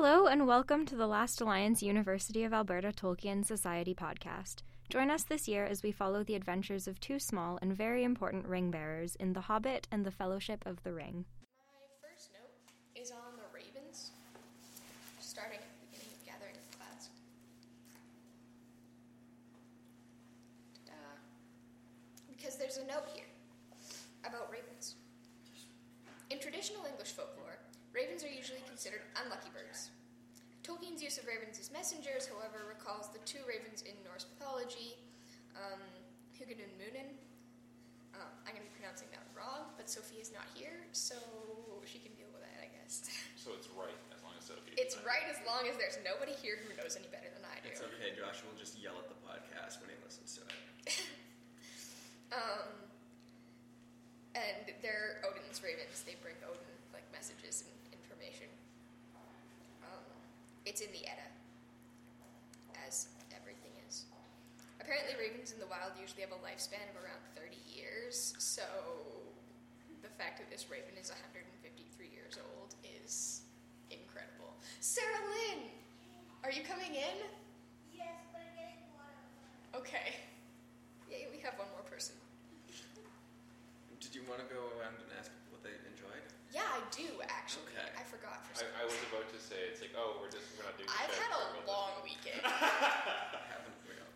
Hello, and welcome to the Last Alliance University of Alberta Tolkien Society podcast. Join us this year as we follow the adventures of two small and very important ring bearers in The Hobbit and the Fellowship of the Ring. My first note is on the ravens, starting at the beginning of Gathering of Clouds. Ta-da. Because there's a note here about ravens. In traditional English folklore, ravens are usually considered unlucky birds. Tolkien's use of ravens as messengers, however, recalls the two ravens in Norse mythology, um, Hugin and Munin. Um, I'm going to be pronouncing that wrong, but Sophie is not here, so she can deal with that, I guess. So it's right as long as Sophie. It's right as long as there's nobody here who knows any better than I do. It's okay, Josh We'll just yell at the podcast when he listens to it. Um, and they're Odin's ravens. They bring Odin like messages and information. It's in the Edda, as everything is. Apparently, ravens in the wild usually have a lifespan of around 30 years. So, the fact that this raven is 153 years old is incredible. Sarah Lynn, are you coming in? Yes, but I'm getting water. Okay. Yay, we have one more person. Did you want to go around and ask people what they enjoyed? Yeah, I do actually. Okay. I forgot for some I, I was about to say it's like, oh, we're just we're not doing. I've had for a this. long weekend. Haven't we all?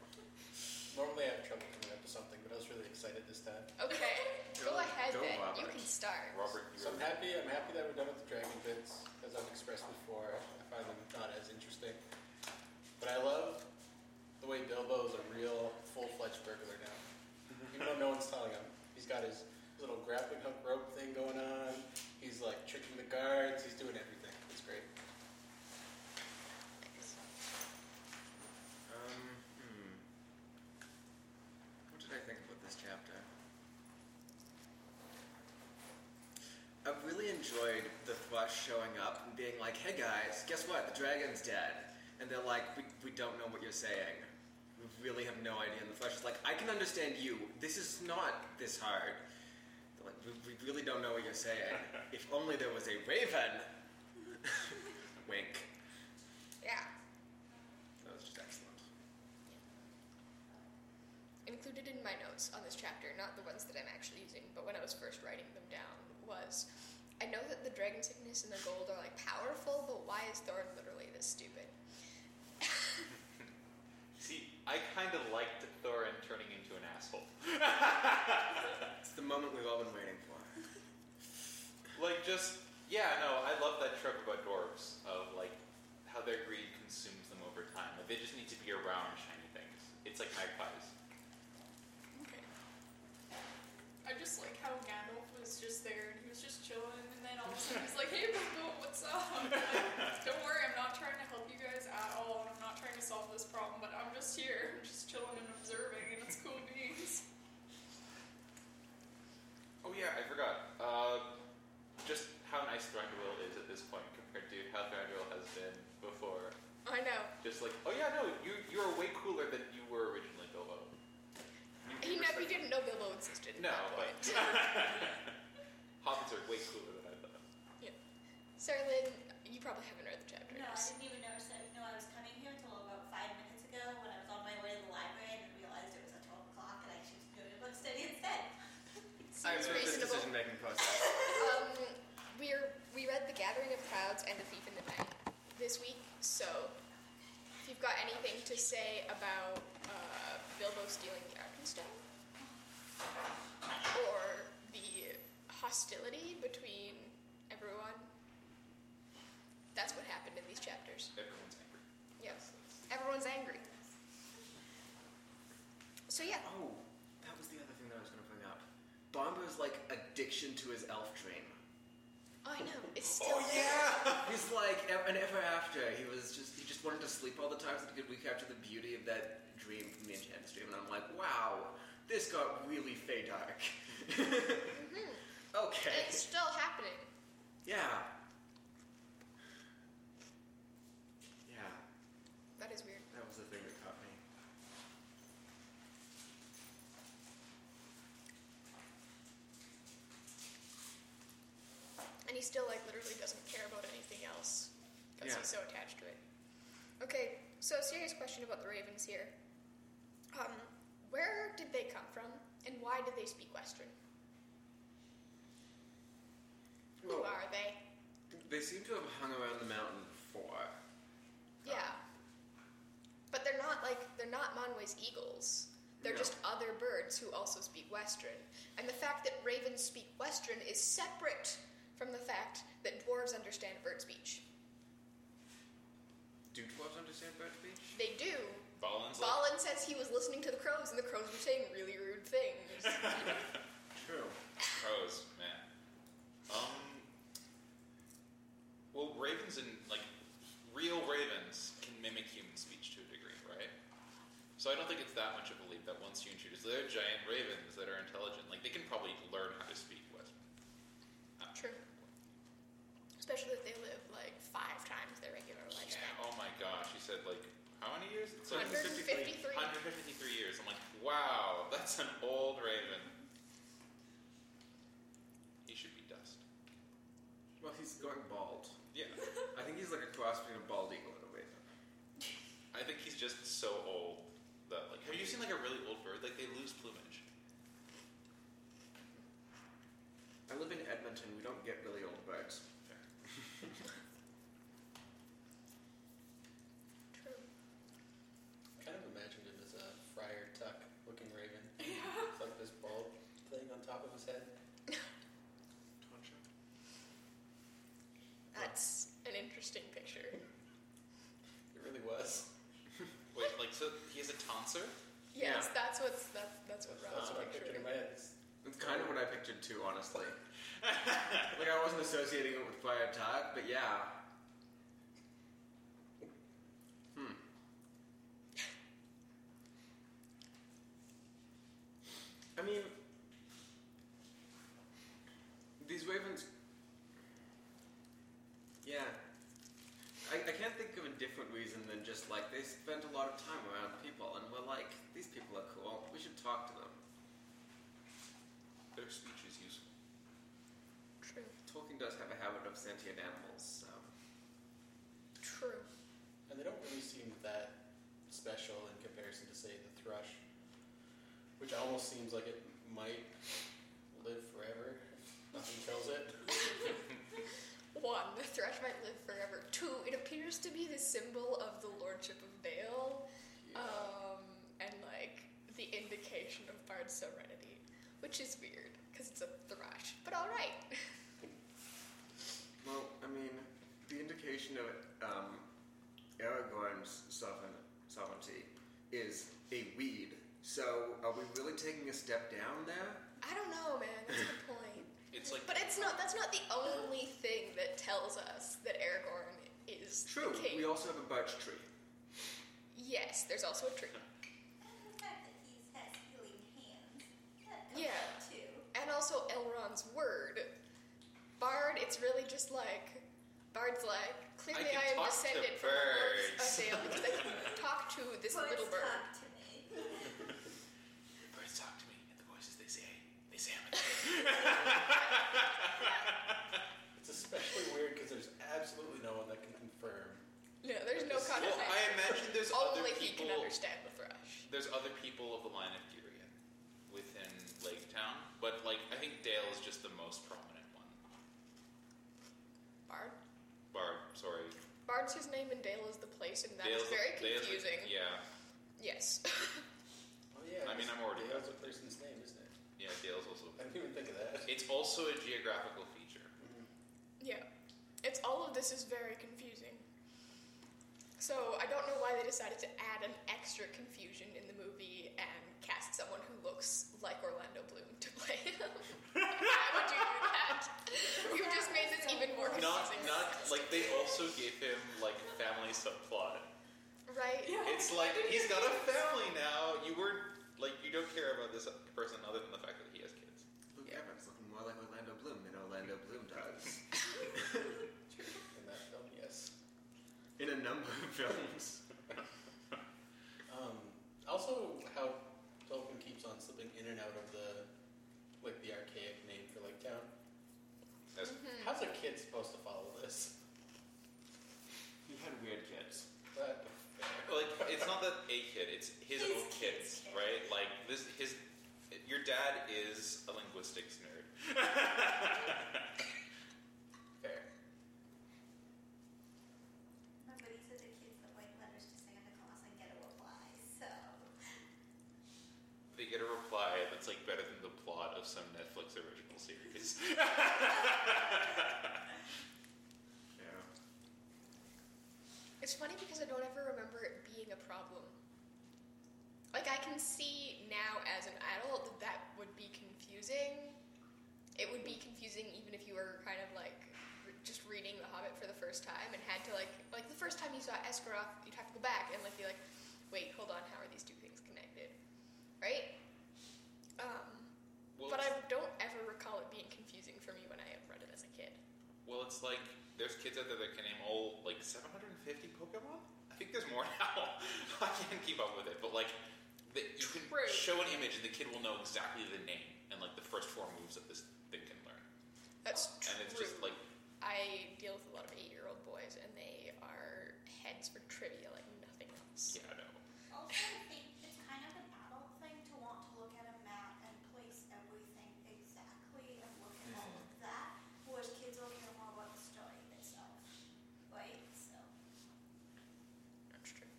Normally I have trouble coming up with something, but I was really excited this time. Okay, go, Go- ahead go, then. Robert. You can start. Robert, you So I'm happy. I'm happy that we're done with the dragon bits, as I've expressed before. I find them not as interesting, but I love the way Bilbo is a real full-fledged burglar now. Mm-hmm. Even though no one's telling him, he's got his little grappling hook rope thing going on. He's like tricking the guards. He's doing everything. It's great. Um, hmm. What did I think about this chapter? I really enjoyed the Thrush showing up and being like, hey guys, guess what? The dragon's dead. And they're like, we, we don't know what you're saying. We really have no idea. And the Thrush is like, I can understand you. This is not this hard. They're like, we, we really don't know what you're saying. if only there was a raven. Wink. Yeah. That was just excellent. Included in my notes on this chapter, not the ones that I'm actually using, but when I was first writing them down, was I know that the dragon sickness and the gold are like powerful, but why is Thorin literally this stupid? See, I kind of liked Thorin turning into an asshole. It's the moment we've all been waiting for. Like, just yeah, no, I love that trope about dwarves of like how their greed consumes them over time. Like they just need to be around shiny things. It's like magpies. Okay. I just like how Gandalf was just there and he was just chilling, and then all of a sudden he's like, "Hey, Bilbo, what's up? Like, don't worry, I'm not trying to help you guys at all, and I'm not trying to solve this problem, but I'm just here, I'm just chilling and observing, and it's cool beans." Oh yeah, I forgot. Uh, just how nice Thranduil is at this point compared to how Thranduil has been before. I know. Just like, oh yeah, no, you you're way cooler than you were originally, Bilbo. You- He you never know Bilbo existed. at No, that but point. hobbits are way cooler than I thought. yeah. Sarah Lynn, you probably haven't read the chapter. No, I didn't even notice it. No, I was coming here until about five minutes ago when I was on my way to the library and realized it was at 12 o'clock and I should go to book study instead. I Seems move this reasonable. decision-making process. Um, we're we read The Gathering of Clouds and The Thief in the Night this week, so if you've got anything to say about uh, Bilbo stealing the Arkenstone or the hostility between everyone, that's what happened in these chapters. Everyone's angry. Yes, everyone's angry. So yeah, Oh, that was the other thing that I was going to bring up. Bombur's like addiction to his elf dream. oh, I know it's oh, still Oh yeah! He's like, and ever after, he was just, he just wanted to sleep all the time so that he could recapture the beauty of that dream from the Enchanted Dream. And I'm like, wow, this got really fey dark. Okay. It's still happening. Yeah. Yeah, That is weird. that was the thing that caught me. And he still like literally doesn't care about anything else because Yeah. he's so attached to it. Okay, so serious question about the ravens here. Um, where did they come from, and why did they speak Westron? Who Well, are they? they seem to have hung around the mountain before. Yeah. But they're not like they're not Manwe's eagles. They're No. just other birds who also speak Westron. And the fact that ravens speak Westron is separate from the fact that dwarves understand bird speech. Do dwarves understand bird speech? They do. Balin's like, Balin says he was listening to the crows and the crows were saying really rude things. True. Crows, man. Um. Well, ravens and like real ravens can mimic human speech to a degree, right? So I don't think it's that much of a leap that once you introduce, they're giant ravens that are intelligent. Like they can probably learn how to speak Westron. Uh, True. Especially if they live like five times their regular Yeah. lifespan. Oh my gosh. He said like how many years? It's like 153. 153 years. I'm like, wow, that's an old raven. He should be dust. Well, he's going bald. Yeah. I think he's like a cross between a bald eagle and a raven. I think he's just so old that like have you seen like a really old bird? Like they lose plumage. I live in Edmonton. We don't get really old birds. True. Kind of imagined it as a Friar Tuck looking raven. It's like this bald thing on top of his head. That's an interesting picture. It really was. Wait, like so he has a tonsure? Yes, Yeah. that's what's that's that's what That's Rob's what I pictured in picturing. my head. It's- It's kind of what I pictured too, honestly. like I wasn't associating it with Friar Tuck, but yeah. Hmm. I mean, these ravens. Yeah. I, I can't think of a different reason than just like they spent a lot of time around people and we're like, these people are cool. We should talk to them. Their speech is useful. True. Tolkien does have a habit of sentient animals, so. True. And they don't really seem that special in comparison to, say, the thrush, which almost seems like it might live forever if nothing kills it. One, the thrush might live forever. Two, it appears to be the symbol of the lordship of Dale, um, and like the indication of Bard's serenity, which is weird because it's a thrush. But all right. Well, I mean, the indication of um, Aragorn's sovereign, sovereignty is a weed. So, are we really taking a step down there? I don't know, man. That's the point. It's like But it's not. That's not the only thing that tells us that Aragorn is True. the king. We also have a birch tree. yes, there's also a tree, And the fact that he has healing hands. Yeah. too. and also Elrond's word. Bard, it's really just like Bard's like clearly can I, am descended from the lords of. Dale because I can talk to this Birds little bird. talk to me. birds talk to me and the voices they say they say I'm a It's especially weird because there's absolutely no one that can confirm. No, there's no Well, Well, confirmation. I imagine there's other Only he people can understand the thrush. there's other people of the line of Girion within Lake Town, but like I think Dale is just the most prominent one. Bard. Bard, sorry. Bard's his name and Dale is the place, and that is Dale's the- very Dale's the- confusing. yeah, Yes. Oh yeah. I mean, I'm already Dale's done. a person's name, isn't it? yeah. Dale's also. I didn't even think of that. It's also a geographical feature. Mm-hmm. yeah. It's all of this is very confusing. So I don't know why they decided to add an extra confusion in the movie and cast someone who looks like Orlando Bloom to play him. why would you do that? You just made this even more Not, confusing. not like they also gave him like family subplot. right? Yeah. It's like he's got a family now. You weren't like you don't care about this person other than the fact that he has kids. Luke Yeah. Evans looking more like Orlando Bloom than Orlando Bloom does. In that film, yes. In a number of films. Um, also, how Tolkien keeps on slipping in and out of the like the archaic name for Lake Town. As, Mm-hmm. How's a kid supposed to follow this? Dad is a linguistics nerd. Fair. My buddy said the kids that write letters to Santa Claus and get a reply, so. They get a reply that's like better than the plot of some Netflix original series. Yeah. It's funny because I don't ever remember it being a problem. Like I can see now as an adult that that would be confusing. It would be confusing even if you were kind of like re- just reading The Hobbit for the first time and had to like like the first time you saw Esgaroth, you'd have to go back and like be like, wait, hold on, how are these two things connected, right? Um, well, but I don't ever recall it being confusing for me when I read it as a kid. Well, it's like there's kids out there that can name all like 750 Pokemon. I think there's more now. I can't keep up with it, but like the, you can True. show an image and the kid will know exactly the name and like the first four moves that this thing can learn. That's And it's just like I deal with a lot of eight-year-old boys, and they are heads for trivia like nothing else. yeah, I know. Also, I think it's kind of an adult thing to want to look at a map and place everything exactly and look at all of mm-hmm. that, whereas kids will care more about the story itself, right? So, That's true.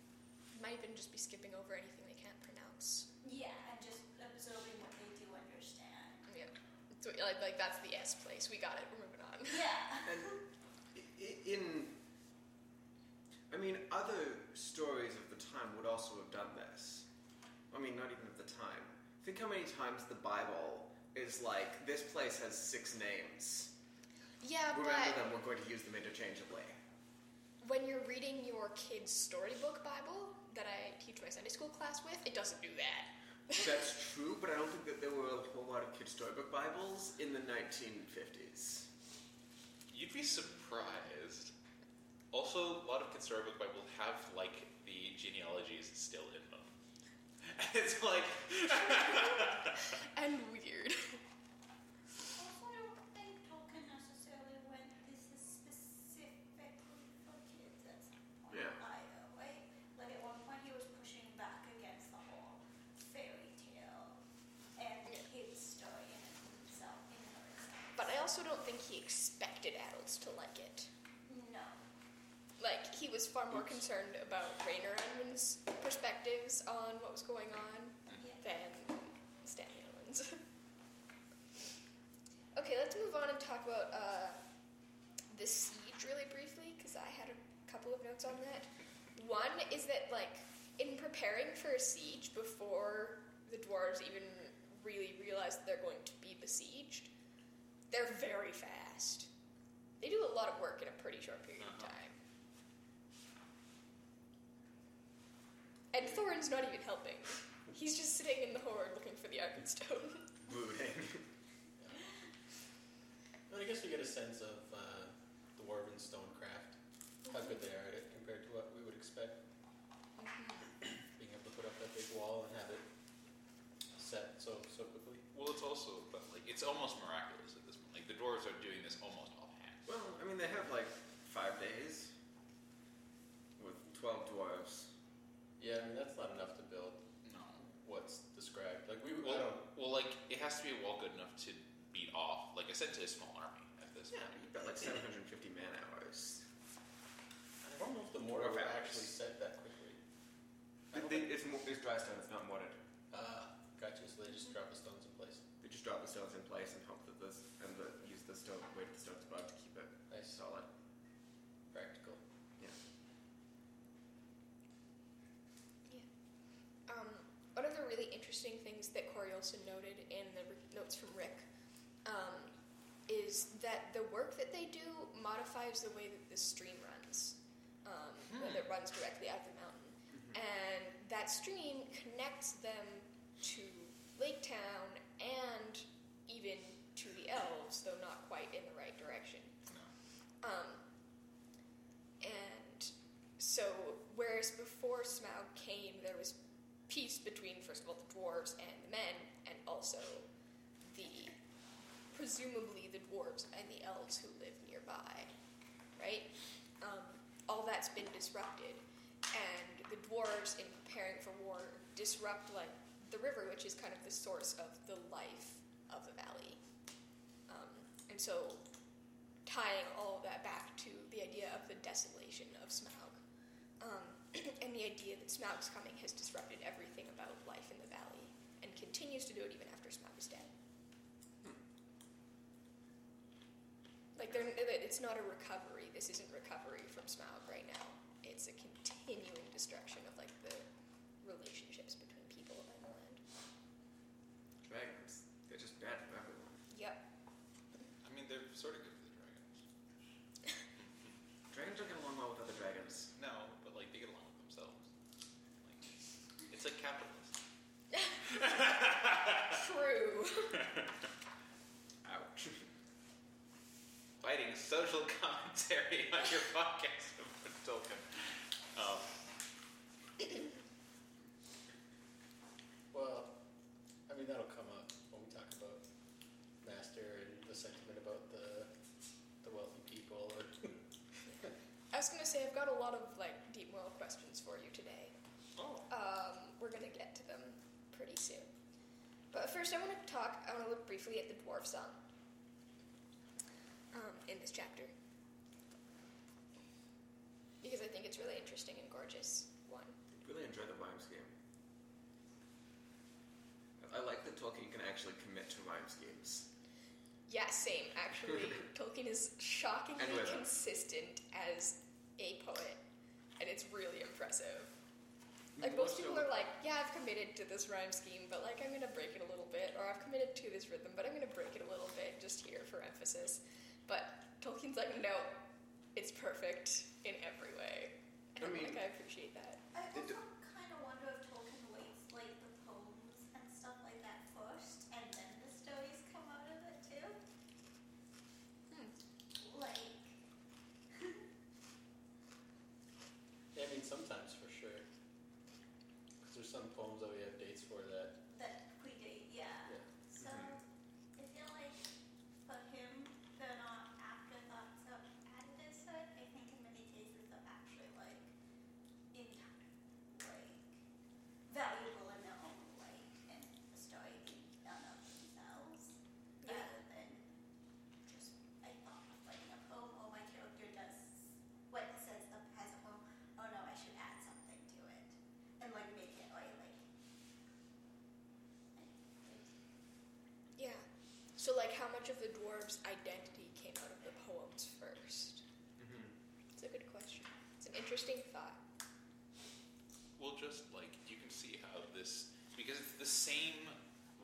Might even just be skipping over anything they can't pronounce. yeah, and just absorbing what they do understand. Yeah. So, like, like that's the S place. We got it. We're moving on. Yeah. And i- i- in, I mean, other stories of the time would also have done this. I mean, not even of the time. Think how many times the Bible is like, this place has six names. Yeah, Remember but them, we're going to use them interchangeably. when you're reading your kid's storybook Bible that I teach my Sunday school class with, it doesn't do that. That's true, but I don't think that there were a whole lot of kids' storybook Bibles in the 1950s. You'd be surprised. Also, a lot of kids' storybook Bibles have like the genealogies still in them. It's like And weird. Also, I don't think Tolkien necessarily went, this is specifically for kids at some point Yeah. either, right? Like at one point he was pushing back against the whole fairy tale and Yeah. kids story in itself, in and of itself. But I also don't think he expected adults to like it. No. Like he was far more concerned about Rainer Edmonds' perspectives on what was going on Yeah. than Stanley Unwin. okay, let's move on and talk about uh, the siege really briefly because I had a couple of notes on that. One is that like in preparing for a siege before the dwarves even really realize that they're going to be besieged, they're very fast. They do a lot of work in a pretty short period of Uh-huh. time. And Thorin's not even helping. He's just sitting in the horde looking for the Arkenstone. Brooding. But I guess we get a sense of uh, dwarven stonecraft, how good they are at it compared to what we would expect. Being able to put up that big wall and have it set so so quickly. well, it's also but like it's almost miraculous at this point. Like the dwarves are doing this almost offhand. Well, I mean, they have like five days with 12 dwarves. Yeah, I mean that's not enough to build No. what's described. Like we, I Well, don't. well, like it has to be a wall good enough to beat off, like I said, to a small army at this Yeah, point. you've got like 750 man hours. I don't know if the mortar Dwarf would hours. actually set that quickly. I It, don't they, think- it's, mo- it's dry stone, it's not mortared. Ah, gotcha. So they just drop the stones in place. They just drop the stones in place and hope that this and the, use the stone weight of the stones above to keep it Nice, solid. practical. Um, one of the really interesting things that Corey Olsen noted in the r- notes from Rick um, is that the work that they do modifies the way that the stream runs, um, whether it runs directly out of the mountain. And that stream connects them to Lake Town and even to the elves, though not quite in the right direction. No. Um, and so, whereas before Smaug came, there was peace between, first of all, the dwarves and the men, and also presumably the dwarves and the elves who live nearby, right? Um, all that's been disrupted, and the dwarves, in preparing for war, disrupt like the river, which is kind of the source of the life of the valley. Um, and so, tying all of that back to the idea of the desolation of Smaug, um, and the idea that Smaug's coming has disrupted everything about life in the valley, and continues to do it even after Smaug is dead. Like, they're, it's not a recovery. This isn't recovery from Smaug right now. It's a continuing destruction of like the relationships between people and the land. Dragons. They're just bad for everyone. Yep. I mean, they're sort of good for the dragons. Dragons don't get along well with other dragons. No, but like they get along with themselves. Like it's like capitalism. True. Ouch. Fighting social commentary on your podcast about Tolkien. Um, Well, I mean that'll come up when we talk about master and the sentiment about the the wealthy people. Or I was gonna say I've got a lot of like deep moral questions for you today. oh, Um, we're gonna get to them pretty soon. But first, I want to talk. I want to look briefly at the dwarf song in this chapter because I think it's really interesting and gorgeous. One. I Really enjoy the rhyme scheme. I like that Tolkien can actually commit to rhyme schemes. Yeah, same. Actually, Tolkien is shockingly consistent as a poet, and it's really impressive. Like most people are like, yeah, I've committed to this rhyme scheme, but like I'm gonna break it a little bit, or I've committed to this rhythm, but I'm gonna break it a little bit just here for emphasis. But Tolkien's like, no, it's perfect in every way. And I mean- like I appreciate that. I They also do- kind of wonder if Tolkien waits like the poems and stuff like that first, and then the stories come out of it too. Hmm. Like, yeah, I mean sometimes for sure. Because there's some poems that we have dates for that. that predate, yeah. Yeah. So I feel like for him, they're not afterthoughts of added into it. I think in many cases they're actually like in like valuable in their own way in the story done of themselves Yeah. rather than just I thought of like in a poem or my character does what says the has a poem, oh no, I should add something to it. And like make it like like Yeah. So like, how much of the dwarves' identity came out of the poems first? Mm-hmm. It's a good question. It's an interesting thought. well, just like you can see how this because it's the same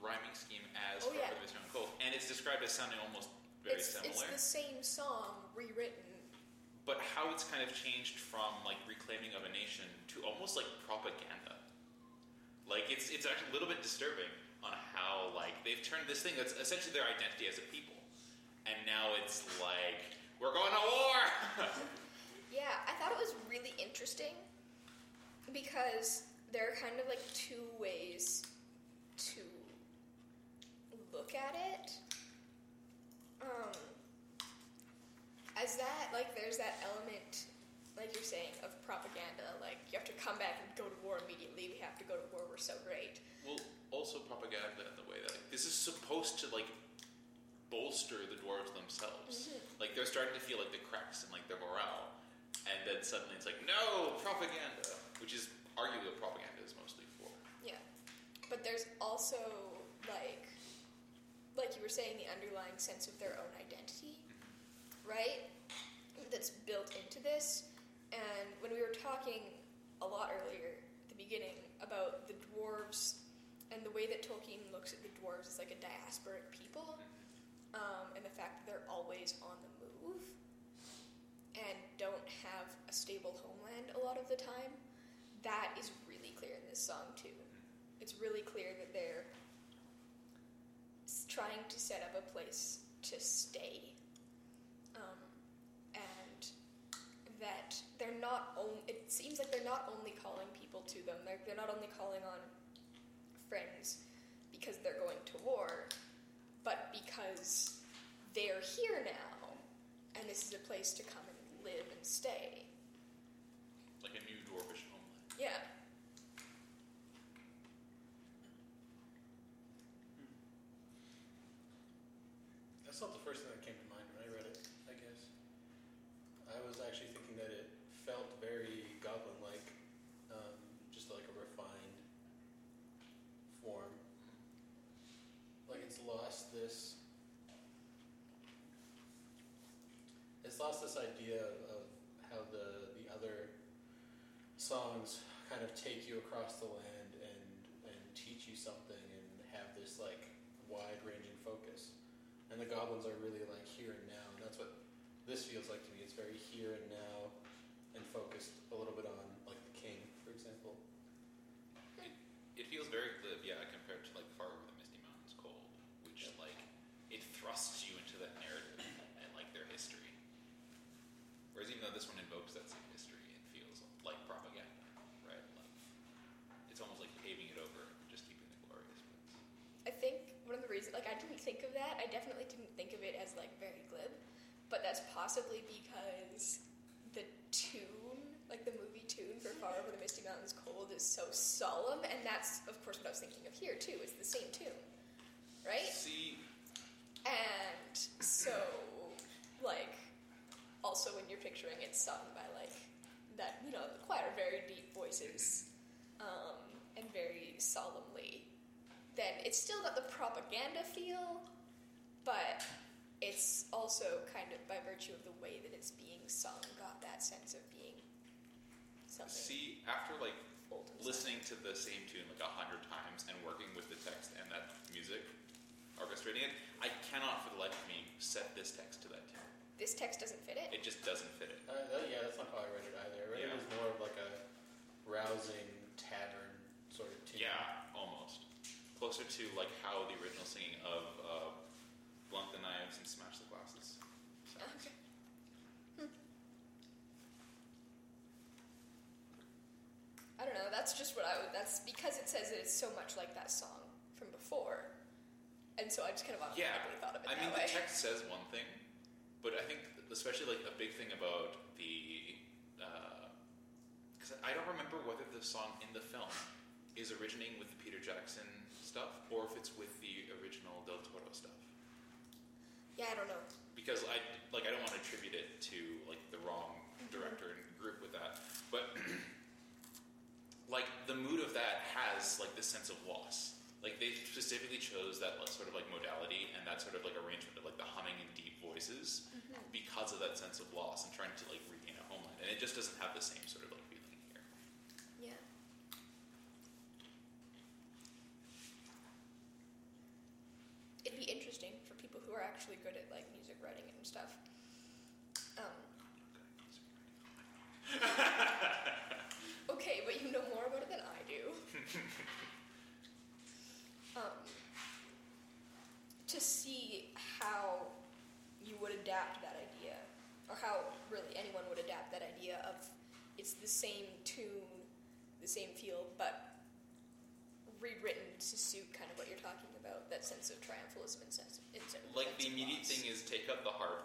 rhyming scheme as Oh, yeah. Stone Cold, and it's described as sounding almost very it's, similar. it's the same song rewritten. but how it's kind of changed from like reclaiming of a nation to almost like propaganda. Like it's it's actually a little bit disturbing on how like they've turned this thing that's essentially their identity as a people, and now it's like we're going to war. Yeah, I thought it was really interesting because there are kind of like two ways to look at it. Um, as that, like, there's that element, like you're saying, of propaganda. Like, you have to come back and go to war immediately. We have to go to war. We're so great. well, also propaganda in the way that like, this is supposed to like bolster the dwarves themselves. Mm-hmm. Like they're starting to feel like the cracks in like their morale, and then suddenly it's like no propaganda, which is arguably what propaganda is mostly for. Yeah, but there's also like, like you were saying, the underlying sense of their own identity, mm-hmm. right? That's built into this. And when we were talking a lot earlier at the beginning about the dwarves and the way that Tolkien looks at the dwarves as like a diasporic people, um, and the fact that they're always on the move and don't have a stable homeland a lot of the time, that is really clear in this song too. It's really clear that they're trying to set up a place to stay, um, and that they're not only. It seems like they're not only calling people to them. They're they're not only calling on friends because they're going to war, but because they're here now, and this is a place to come and live and stay. Like a new dwarvish homeland. Yeah. That's not the first thing that came to mind when I read it, I guess. I was actually thinking that it felt very goblin like, um, just like a refined form. Like it's lost this. It's lost this idea of how the, the other songs kind of take you across the land and, and teach you something and have this like wide ranging focus. And the goblins are really like here and now, and that's what this feels like to me. It's very here and now and focused a little bit on like the king, for example. It feels very glib, yeah, compared to like Far Over the Misty Mountains Cold, which like it thrusts you into that narrative and like their history. Whereas even though this one invokes that same history, it feels like propaganda, right? Like it's almost like paving it over, and just keeping the glorious bits. I think one of the reasons, like, I didn't think of that. I definitely didn't think of it as like very glib, but that's possibly because the tune, like the movie tune for Far Over the Misty Mountains Cold, is so solemn, and that's of course what I was thinking of here too. It's the same tune, right? See, And so, like, also when you're picturing it sung by like that, you know, the choir, very deep voices, um, and very solemnly, then it's still got the propaganda feel, but it's also kind of by virtue of the way that it's being sung, got that sense of being something see, after like listening to the same tune like a hundred times and working with the text and that music, orchestrating it, I cannot for the life of me set this text to that tune. This text doesn't fit it. It just doesn't fit it. Uh, that, yeah, that's not how I read it either. I read Yeah. it as more of like a rousing tavern sort of tune. Yeah, almost. Closer to like how the original singing of uh, Blunt the Knives and Smash the Glasses. sounds. Okay. Hmm. I don't know. That's just what I would. That's because it says that it's so much like that song from before, and so I just kind of Yeah, automatically thought of it I that mean way. the text says one thing, but I think especially like a big thing about the because I don't remember whether the song in the film is originating with the Peter Jackson stuff or if it's with the original Del Toro stuff. Yeah, I don't know. because I like I don't want to attribute it to like the wrong mm-hmm. director and group with that, but like the mood of that has like this sense of loss. Like they specifically chose that like, sort of like modality and that sort of like arrangement of like the humming and deep voices mm-hmm. because of that sense of loss and trying to like regain a homeland, and it just doesn't have the same sort of like feeling here. Yeah. It'd be interesting for people who are actually good at like music writing and stuff. Um, okay, but you know more about it than I do. um, to see how you would adapt that idea, or how really anyone would adapt that idea of it's the same tune, the same feel, but rewritten to suit kind of what you're talking about that sense of triumphalism and sense, sense Like the immediate loss. thing is take up the harp.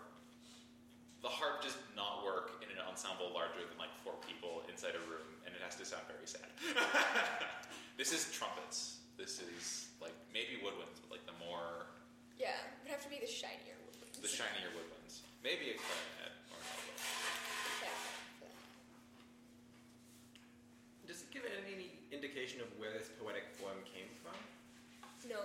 The harp does not work in an ensemble larger than like four people inside a room, and it has to sound very sad. this is trumpets. This is like maybe woodwinds, but like the more Yeah, it would have to be the shinier woodwinds. the shinier woodwinds. Maybe a clarinet or an oboe. Yeah, for that. Does it give any indication of where this poetic form came from? No,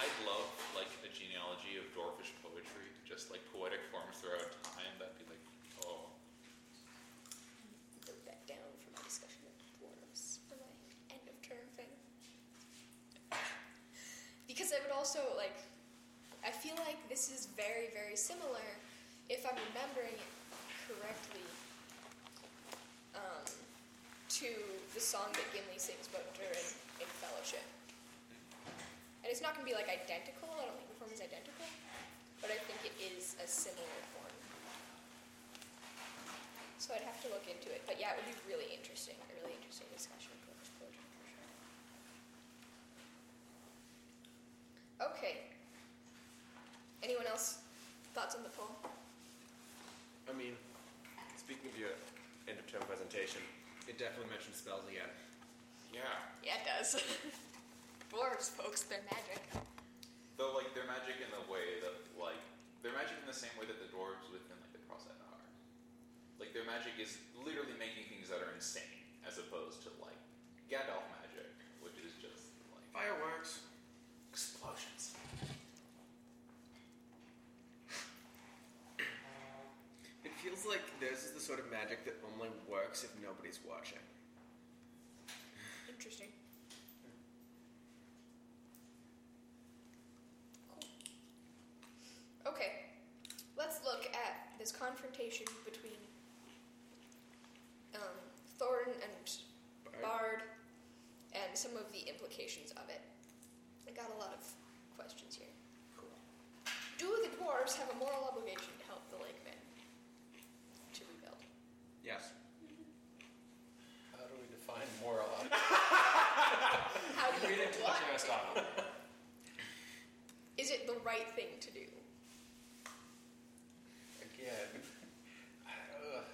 I'd love like a genealogy of dwarfish poetry, just like poetic forms throughout time. That'd be like, oh, note that down for my discussion of dwarves for my end of term thing. Because I would also like, I feel like this is very, very similar, if I'm remembering it correctly, to the song that Gimli sings about Durin in Fellowship. And it's not going to be like identical. I don't think the form is identical, but I think it is a similar form. So I'd have to look into it. But yeah, it would be really interesting. A really interesting discussion for sure. Okay. Anyone else? Thoughts on the poem? I mean, speaking of your end of term presentation, it definitely mentions spells again. yeah. Yeah, it does. Dwarves, folks, they're magic. Though, like, they're magic in the way that, like, they're magic in the same way that the dwarves within, like, the Crosshead are. Like, their magic is literally making things that are insane, as opposed to, like, Gandalf magic, which is just, like, Fireworks. explosions. It feels theirs is the sort of magic that only works if nobody's watching. Interesting. Cool. Okay, let's look at this confrontation between um, Thorin and Bard and some of the implications of it. I got a lot of questions here. Cool. Do the dwarves have a moral obligation to help the Lake Men to rebuild? Yes. How do we define moral? How do you Read into what? watching us talk. Is it the right thing to do? Again. Ugh.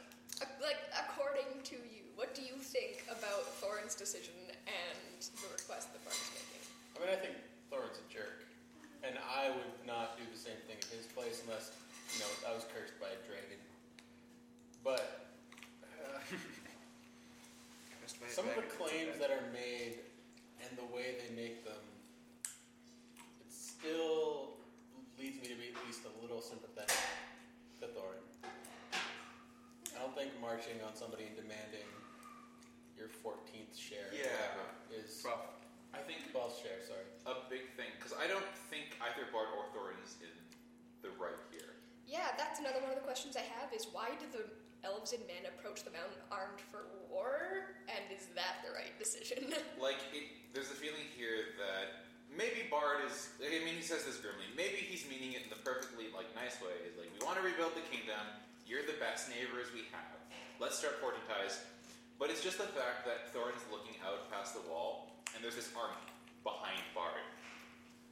Uh, Like, according to you, what do you think about Thorin's decision and the request that Bard's making? I mean, I think Thorin's a jerk, and I would not do the same thing in his place unless, you know, I was cursed by a dragon. But uh, Cursed by a some of the dragon. claims that are made and the way they make them, it still leads me to be at least a little sympathetic to Thorin. I don't think on somebody and demanding your 14th share or Yeah. whatever is Rough. I think 12th share, sorry. a big thing, because I don't think either Bard or Thorin is in the right here. Yeah, that's another one of the questions I have is why did the elves and men approach the mountain armed for war? And is that the right decision? Like, it, there's a feeling here that maybe Bard is. I mean, he says this grimly. Maybe he's meaning it in the perfectly like nice way. Is like, we want to rebuild the kingdom. You're the best neighbors we have. Let's start forging ties. But it's just the fact that Thorin's looking out past the wall, and there's this army behind Bard.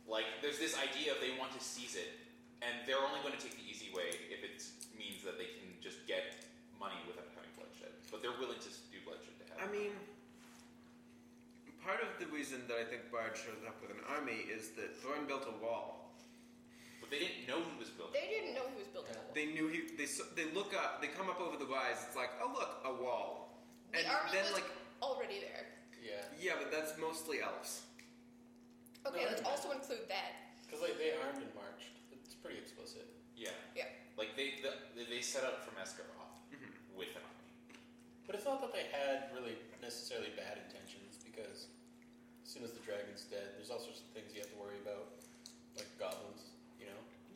Like, there's this idea of they want to seize it, and they're only going to take the easy way if it means that they can just get money without having bloodshed. But they're willing to do bloodshed to have. I mean, part of the reason that I think Bard shows up with an army is that Thorin built a wall. But they didn't know he was building. they didn't know he was building a wall. They knew he. They s- they look up. They come up over the rise. It's like, oh look, a wall. The and army then was like, already there. Yeah. yeah, but that's mostly elves. Okay, No, let's I- also include that. Because like they armed and marched. It's pretty explicit. Yeah. Yeah. Like they the, they set up from Esgaroth mm-hmm. with an army. But it's not that they had really necessarily bad intentions because as soon as the dragon's dead, there's all sorts of things you have to worry about, like goblins,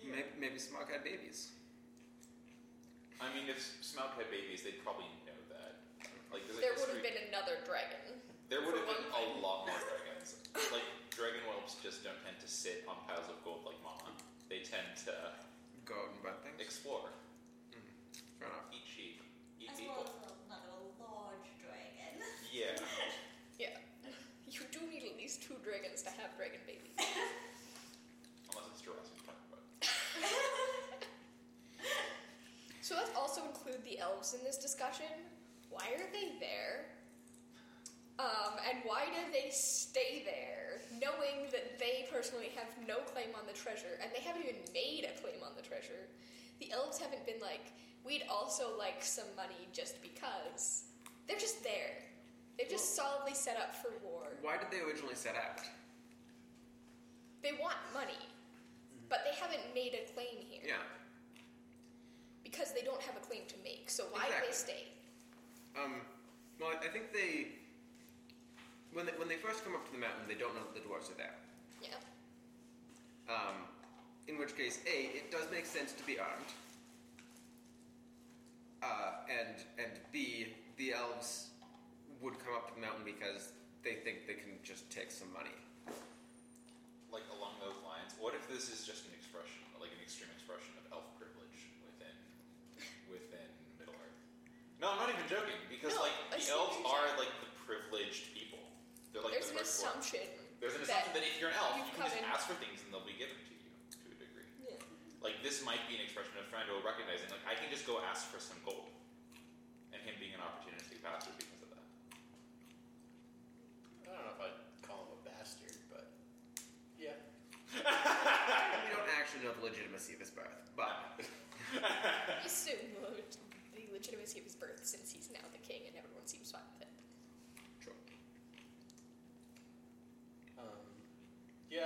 you know? Maybe, maybe Smaug had babies. I mean, if Smaug had babies, they'd probably know that. Like there's a There would have been another dragon. there would have been one a lot more dragons. like dragon whelps just don't tend to sit on piles of gold like Mama. They tend to Go out and butt things. explore, hmm. Fair enough. eat sheep, eat As people. well as another large dragon. Yeah. Yeah. You do need at least two dragons to have dragon babies. Unless it's Jurassic Park, but So let's also include the elves in this discussion. Why are they there? Um, and why do they stay there, knowing that they personally have no claim on the treasure, and they haven't even made a claim on the treasure? The elves haven't been like, we'd also like some money just because. They're just there. They've just solidly set up for war. Why did they originally set out? They want money, but they haven't made a claim here Yeah. Because they don't have a claim to make. So why do they stay? Um, well, I I think they when they when they first come up to the mountain, they don't know that the dwarves are there. Yeah. Um, in which case, a it does make sense to be armed. Uh, and and b the elves would come up to the mountain because they think they can just take some money. like along those lines, what if this is just an No, I'm not even joking because No, like the elves are like the privileged people. They're like There's the an assumption. There's an assumption that if you're an elf, you can just in- ask for things and they'll be given to you to a degree. Yeah. Like this might be an expression of friend or recognizing like I can just go ask for some gold, and him being an opportunistic bastard because of that. I don't know if I'd call him a bastard, but yeah. We don't actually know the legitimacy of his birth, but Assume.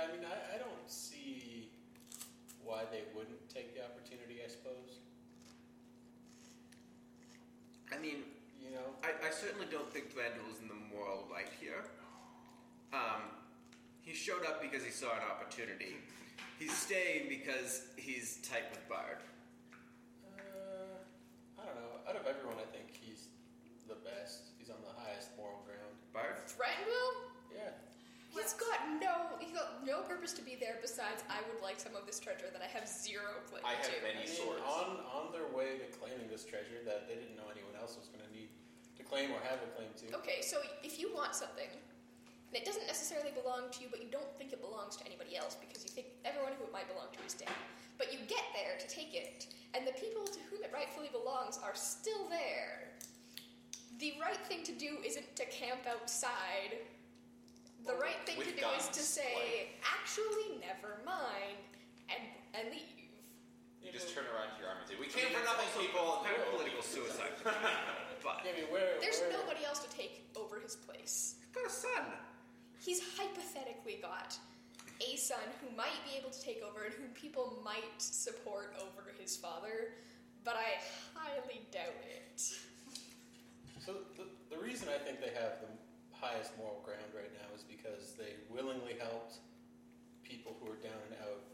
I mean, I, I don't see why they wouldn't take the opportunity, I suppose. I mean, you know, I, I certainly don't think Thranduil's in the moral right here. Um, he showed up because he saw an opportunity. He's staying because he's tight with Bard. Uh, I don't know. Out of every got no purpose to be there besides I would like some of this treasure that I have zero claim I have to. many I mean, swords. on on their way to claiming this treasure that they didn't know anyone else was going to need to claim or have a claim to. Okay, so if you want something, and it doesn't necessarily belong to you, but you don't think it belongs to anybody else because you think everyone who it might belong to is dead. But you get there to take it, and the people to whom it rightfully belongs are still there. The right thing to do isn't to camp outside. The right thing to do is to guns, say, actually, never mind, and, and leave. You just turn around to your army and say, "We came for nothing, Also people." Kind of political suicide. but I mean, where? There's where, nobody else to take over his place. he's got a son. he's hypothetically got a son who might be able to take over and whom people might support over his father, but I highly doubt it. So the, the reason I think they have the highest moral ground right now is because they willingly helped people who were down and out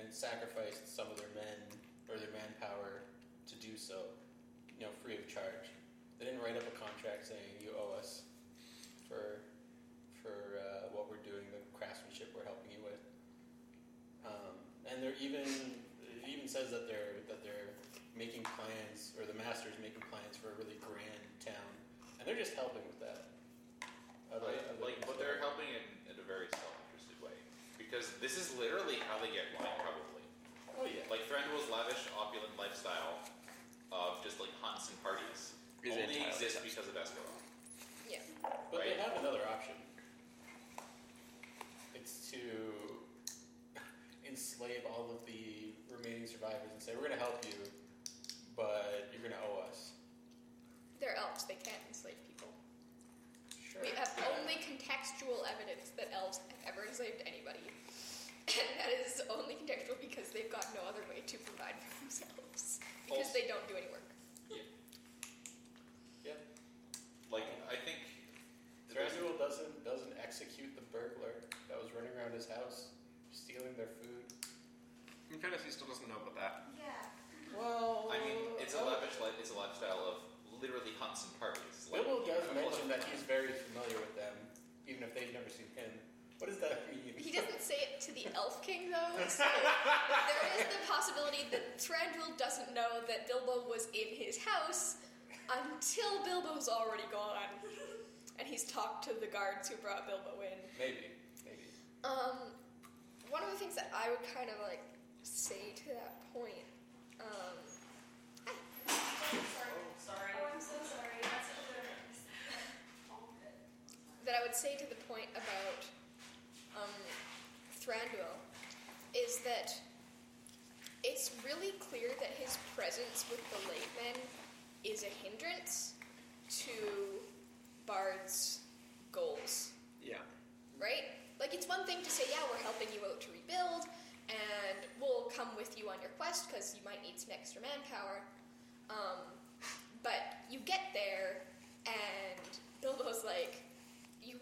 and sacrificed some of their men or their manpower to do so, you know, free of charge. They didn't write up a contract saying you owe us for for uh, what we're doing, the craftsmanship we're helping you with. Um, and they're even it even says that they're that they're making plans or the master's making plans for a really grand town, and they're just helping. I'd Like, I'd like, but they're helping in, in a very self-interested way because this is literally how they get wine, probably. Oh yeah. Like Thranduil's lavish, opulent lifestyle of just like hunts and parties Is only exists because of Esgaroth. Yeah. But they have another option. It's to enslave all of the remaining survivors and say, "We're going to help you, but you're going to owe us." They're elves, they can't enslave people. Sure. We have only contextual evidence that elves have ever enslaved anybody. And that is only contextual because they've got no other way to provide for themselves. Because Also- they don't do any work. Yeah. Like I think there's- doesn't doesn't execute the burglar that was running around his house, stealing their food. In fairness, he still doesn't know about that. Yeah. Well, I mean, it's a oh, lavish life. It's a lifestyle of literally hunts and parties. Like, Bilbo does a mention that he's very familiar with them, even if they've never seen him. What does that mean? He doesn't say it to the Elf King, though, so there is the possibility that Thranduil doesn't know that Bilbo was in his house until Bilbo's already gone. And he's talked to the guards who brought Bilbo in. Maybe, maybe. Um, one of the things that I would kind of like say to that point, um, Sorry. That I would say to the point about um, Thranduil is that it's really clear that his presence with the late men is a hindrance to Bard's goals, Yeah. right? Like, it's one thing to say, yeah, we're helping you out to rebuild, and we'll come with you on your quest because you might need some extra manpower. Um, but you get there, and Bilbo's like,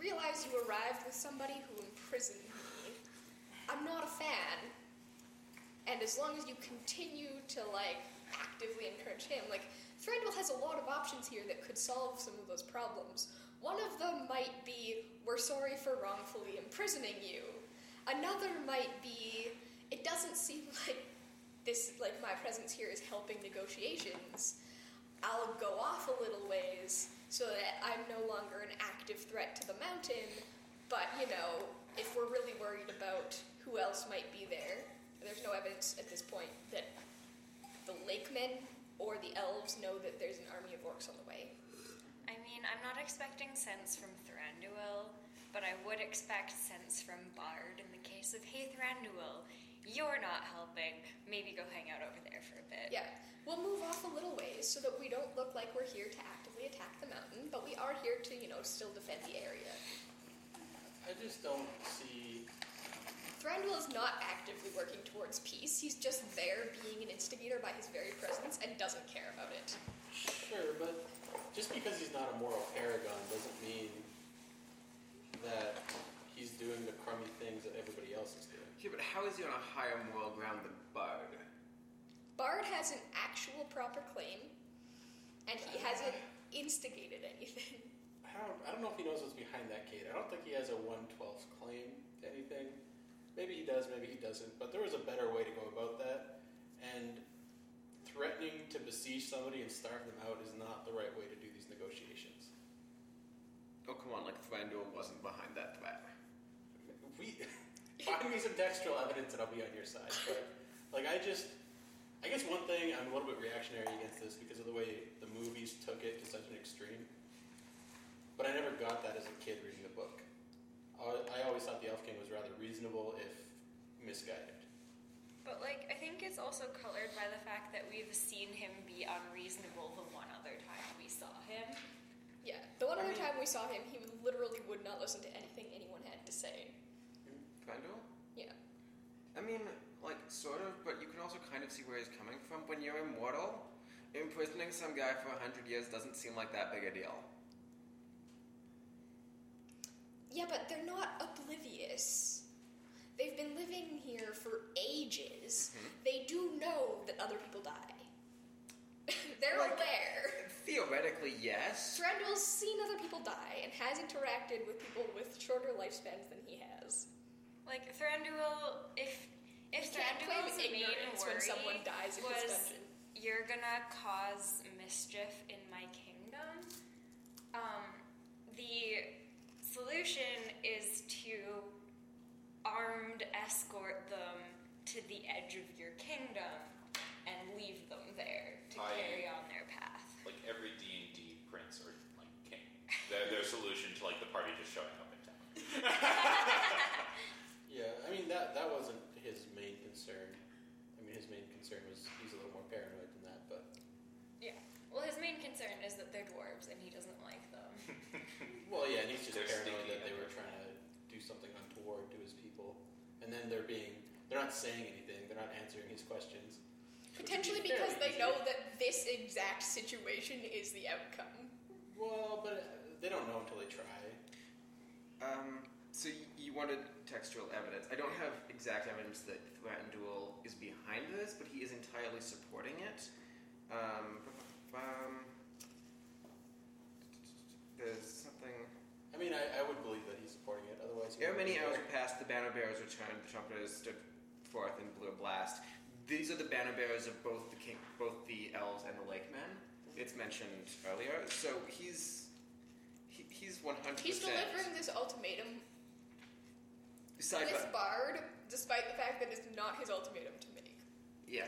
realize you arrived with somebody who imprisoned me. I'm not a fan. And as long as you continue to like actively encourage him, like Thranduil has a lot of options here that could solve some of those problems. One of them might be we're sorry for wrongfully imprisoning you. Another might be it doesn't seem like this like my presence here is helping negotiations. I'll go off a little ways so that I'm no longer an active threat to the mountain. But, you know, if we're really worried about who else might be there, there's no evidence at this point that the lakemen or the elves know that there's an army of orcs on the way. I mean, I'm not expecting sense from Thranduil, but I would expect sense from Bard in the case of, hey, Thranduil, you're not helping. Maybe go hang out over there for a bit. Yeah, we'll move off a little ways so that we don't look like we're here to actively attack the mountain, but we are here to, you know, still defend the area. I just don't see. Thranduil is not actively working towards peace. He's just there being an instigator by his very presence and doesn't care about it. Sure, but just because he's not a moral paragon doesn't mean that he's doing the crummy things that everybody else is doing. Yeah, but how is he on a higher moral ground than Bard? Bard has an actual proper claim, and he hasn't instigated anything. I don't, I don't know if he knows what's behind that gate. I don't think he has a 112th claim to anything. Maybe he does, maybe he doesn't. But there was a better way to go about that. And threatening to besiege somebody and starve them out is not the right way to do these negotiations. Oh, come on, like Thranduil wasn't behind that threat. We find me some textual evidence and I'll be on your side. But like I just I guess one thing I'm a little bit reactionary against this because of the way the movies took it to such an extreme. But I never got that as a kid reading the book. I I always thought the Elf King was rather reasonable if misguided. But like, I think it's also colored by the fact that we've seen him be unreasonable the one other time we saw him. Yeah, the one I other mean- time we saw him, he literally would not listen to anything anyone had to say. Hmm, Thranduil? Yeah. I mean, like, sort of, but you can also kind of see where he's coming from. When you're immortal, imprisoning some guy for a hundred years doesn't seem like that big a deal. Yeah, but they're not oblivious. They've been living here for ages. Mhm. They do know that other people die. they're Like- aware. Theoretically, yes. Thranduil's seen other people die and has interacted with people with shorter lifespans than he has. Like Thranduil, if if You can't claim Thranduil's main ignorance worry when someone dies in his was dungeon. you're gonna cause mischief in my kingdom, um, the solution is to armed escort them to the edge of your kingdom and leave them there to I- carry on their path. Like every D and D prince or like king, their, their solution to like the party just showing up in town. Yeah, I mean that that wasn't his main concern. I mean his main concern was he's a little more paranoid than that, but Yeah. Well, his main concern is that they're dwarves and he doesn't like them. Well, yeah, and he's just They're paranoid sneaky that they were they're- trying to do something untoward to his people, and then they're being they're not saying anything, they're not answering his questions. which would be Potentially because they easy. know that this exact situation is the outcome. Well, but uh, they don't know until they try. Um, so y- you wanted textual evidence. I don't have exact evidence that Thranduil is behind this, but he is entirely supporting it. Um, um, there's something. I mean, I, I would believe that he's supporting it. Otherwise, he Ere wouldn't many be hours there. had passed, the banner bearers returned. The trumpeters stood forth and blew a blast. These are the banner bearers of both the king, both the elves and the lake men. It's mentioned earlier, so he's he, he's one hundred He's delivering this ultimatum Side with by, Bard, despite the fact that it's not his ultimatum to make. yeah.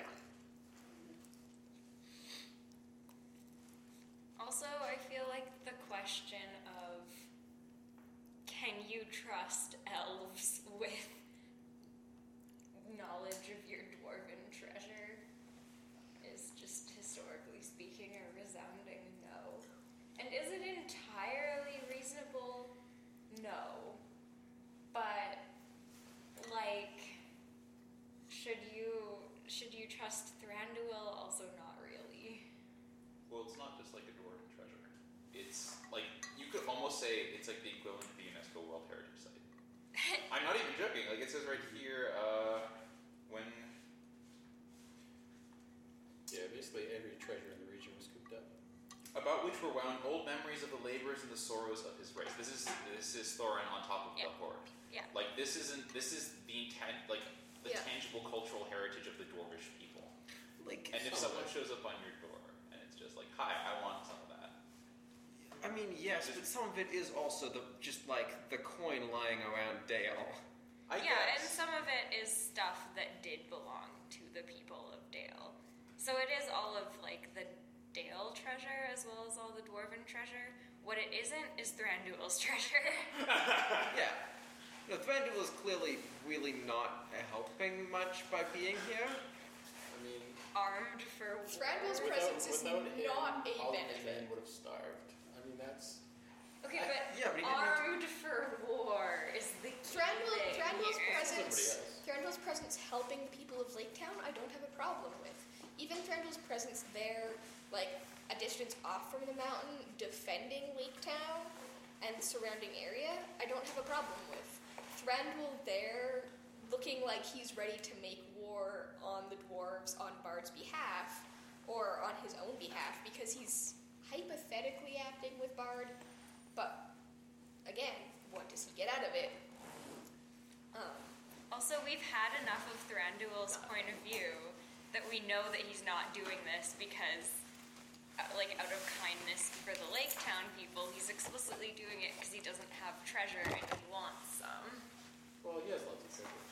Also, I feel like the question of can you trust elves with knowledge of your dwarven treasure is just historically speaking a resounding no. And is it entirely reasonable? No. But like should you should you trust Thranduil? Also not really. Well, it's not just like a dwarven treasure. It's like you could almost say it's like the equivalent of the UNESCO World Heritage Site. I'm not even joking. Like it says right here, uh, when Yeah, basically every treasure in the region was cooped up. about which were wound old memories of the labors and the sorrows of his race. This is this is Thorin on top of the hoard. Yeah. Like this isn't this is the tan- like the Yeah. tangible cultural heritage of the dwarvish people. Like, And if Some someone it. shows up on your door and it's just like, "Hi, I want some of that," I mean, yes, but some of it is also the just like the coin lying around Dale. I yeah, and some of it is stuff that did belong to the people of Dale. So it is all of like the Dale treasure as well as all the dwarven treasure. What it isn't is Thranduil's treasure. Yeah. No, Thranduil is clearly really not helping much by being here. I mean, Armed for Thranduil's war. without, presence is without him, not a all of benefit. men would have starved. I mean, that's Okay, I- but yeah, but he didn't need armed for war is the key Thranduil, thing Thranduil's here. presence, Somebody. Thranduil's presence helping the people of Lake Town, I don't have a problem with. Even Thranduil's presence there, like a distance off from the mountain, defending Lake Town and surrounding area, I don't have a problem with. Thranduil there, looking like he's ready to make war on the dwarves on Bard's behalf, or on his own behalf, because he's hypothetically acting with Bard, but again, what does he get out of it? Um, Also, we've had enough of Thranduil's point of view that we know that he's not doing this because, uh, like, out of kindness for the Lake Town people, he's explicitly doing it because he doesn't have treasure and he wants some. Well, he has lots of treasure.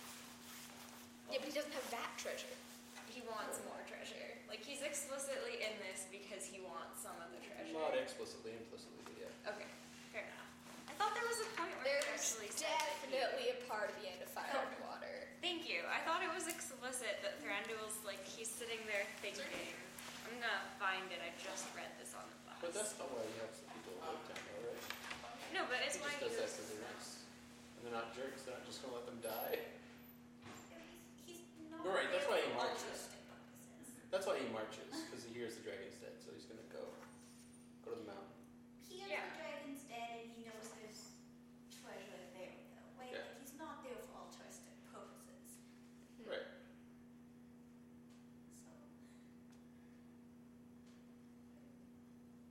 yeah, but he doesn't have that treasure. He wants more treasure. Like, he's explicitly in this because he wants some of the treasure. Not explicitly, implicitly, but yeah. Okay, fair enough. I thought there was a point where There's he actually said definitely a part of the end of Fire and Water. Thank you. I thought it was explicit that Thranduil's like he's sitting there thinking. I'm gonna find it. I just read this on the bus. But that's not why he helps the people in Lake Town, though, right? no, but it's he why just he does that was. because they're nice. And they're not jerks, they're not just gonna let them die. He's, he's not Right, that's why he marches. That's why he marches, because he hears the dragon's dead, so he's gonna go. Go to the mountain. He has Yeah. the dragon's dead and he knows there's treasure there though. Wait, Yeah. like he's not there for altruistic purposes. Right. So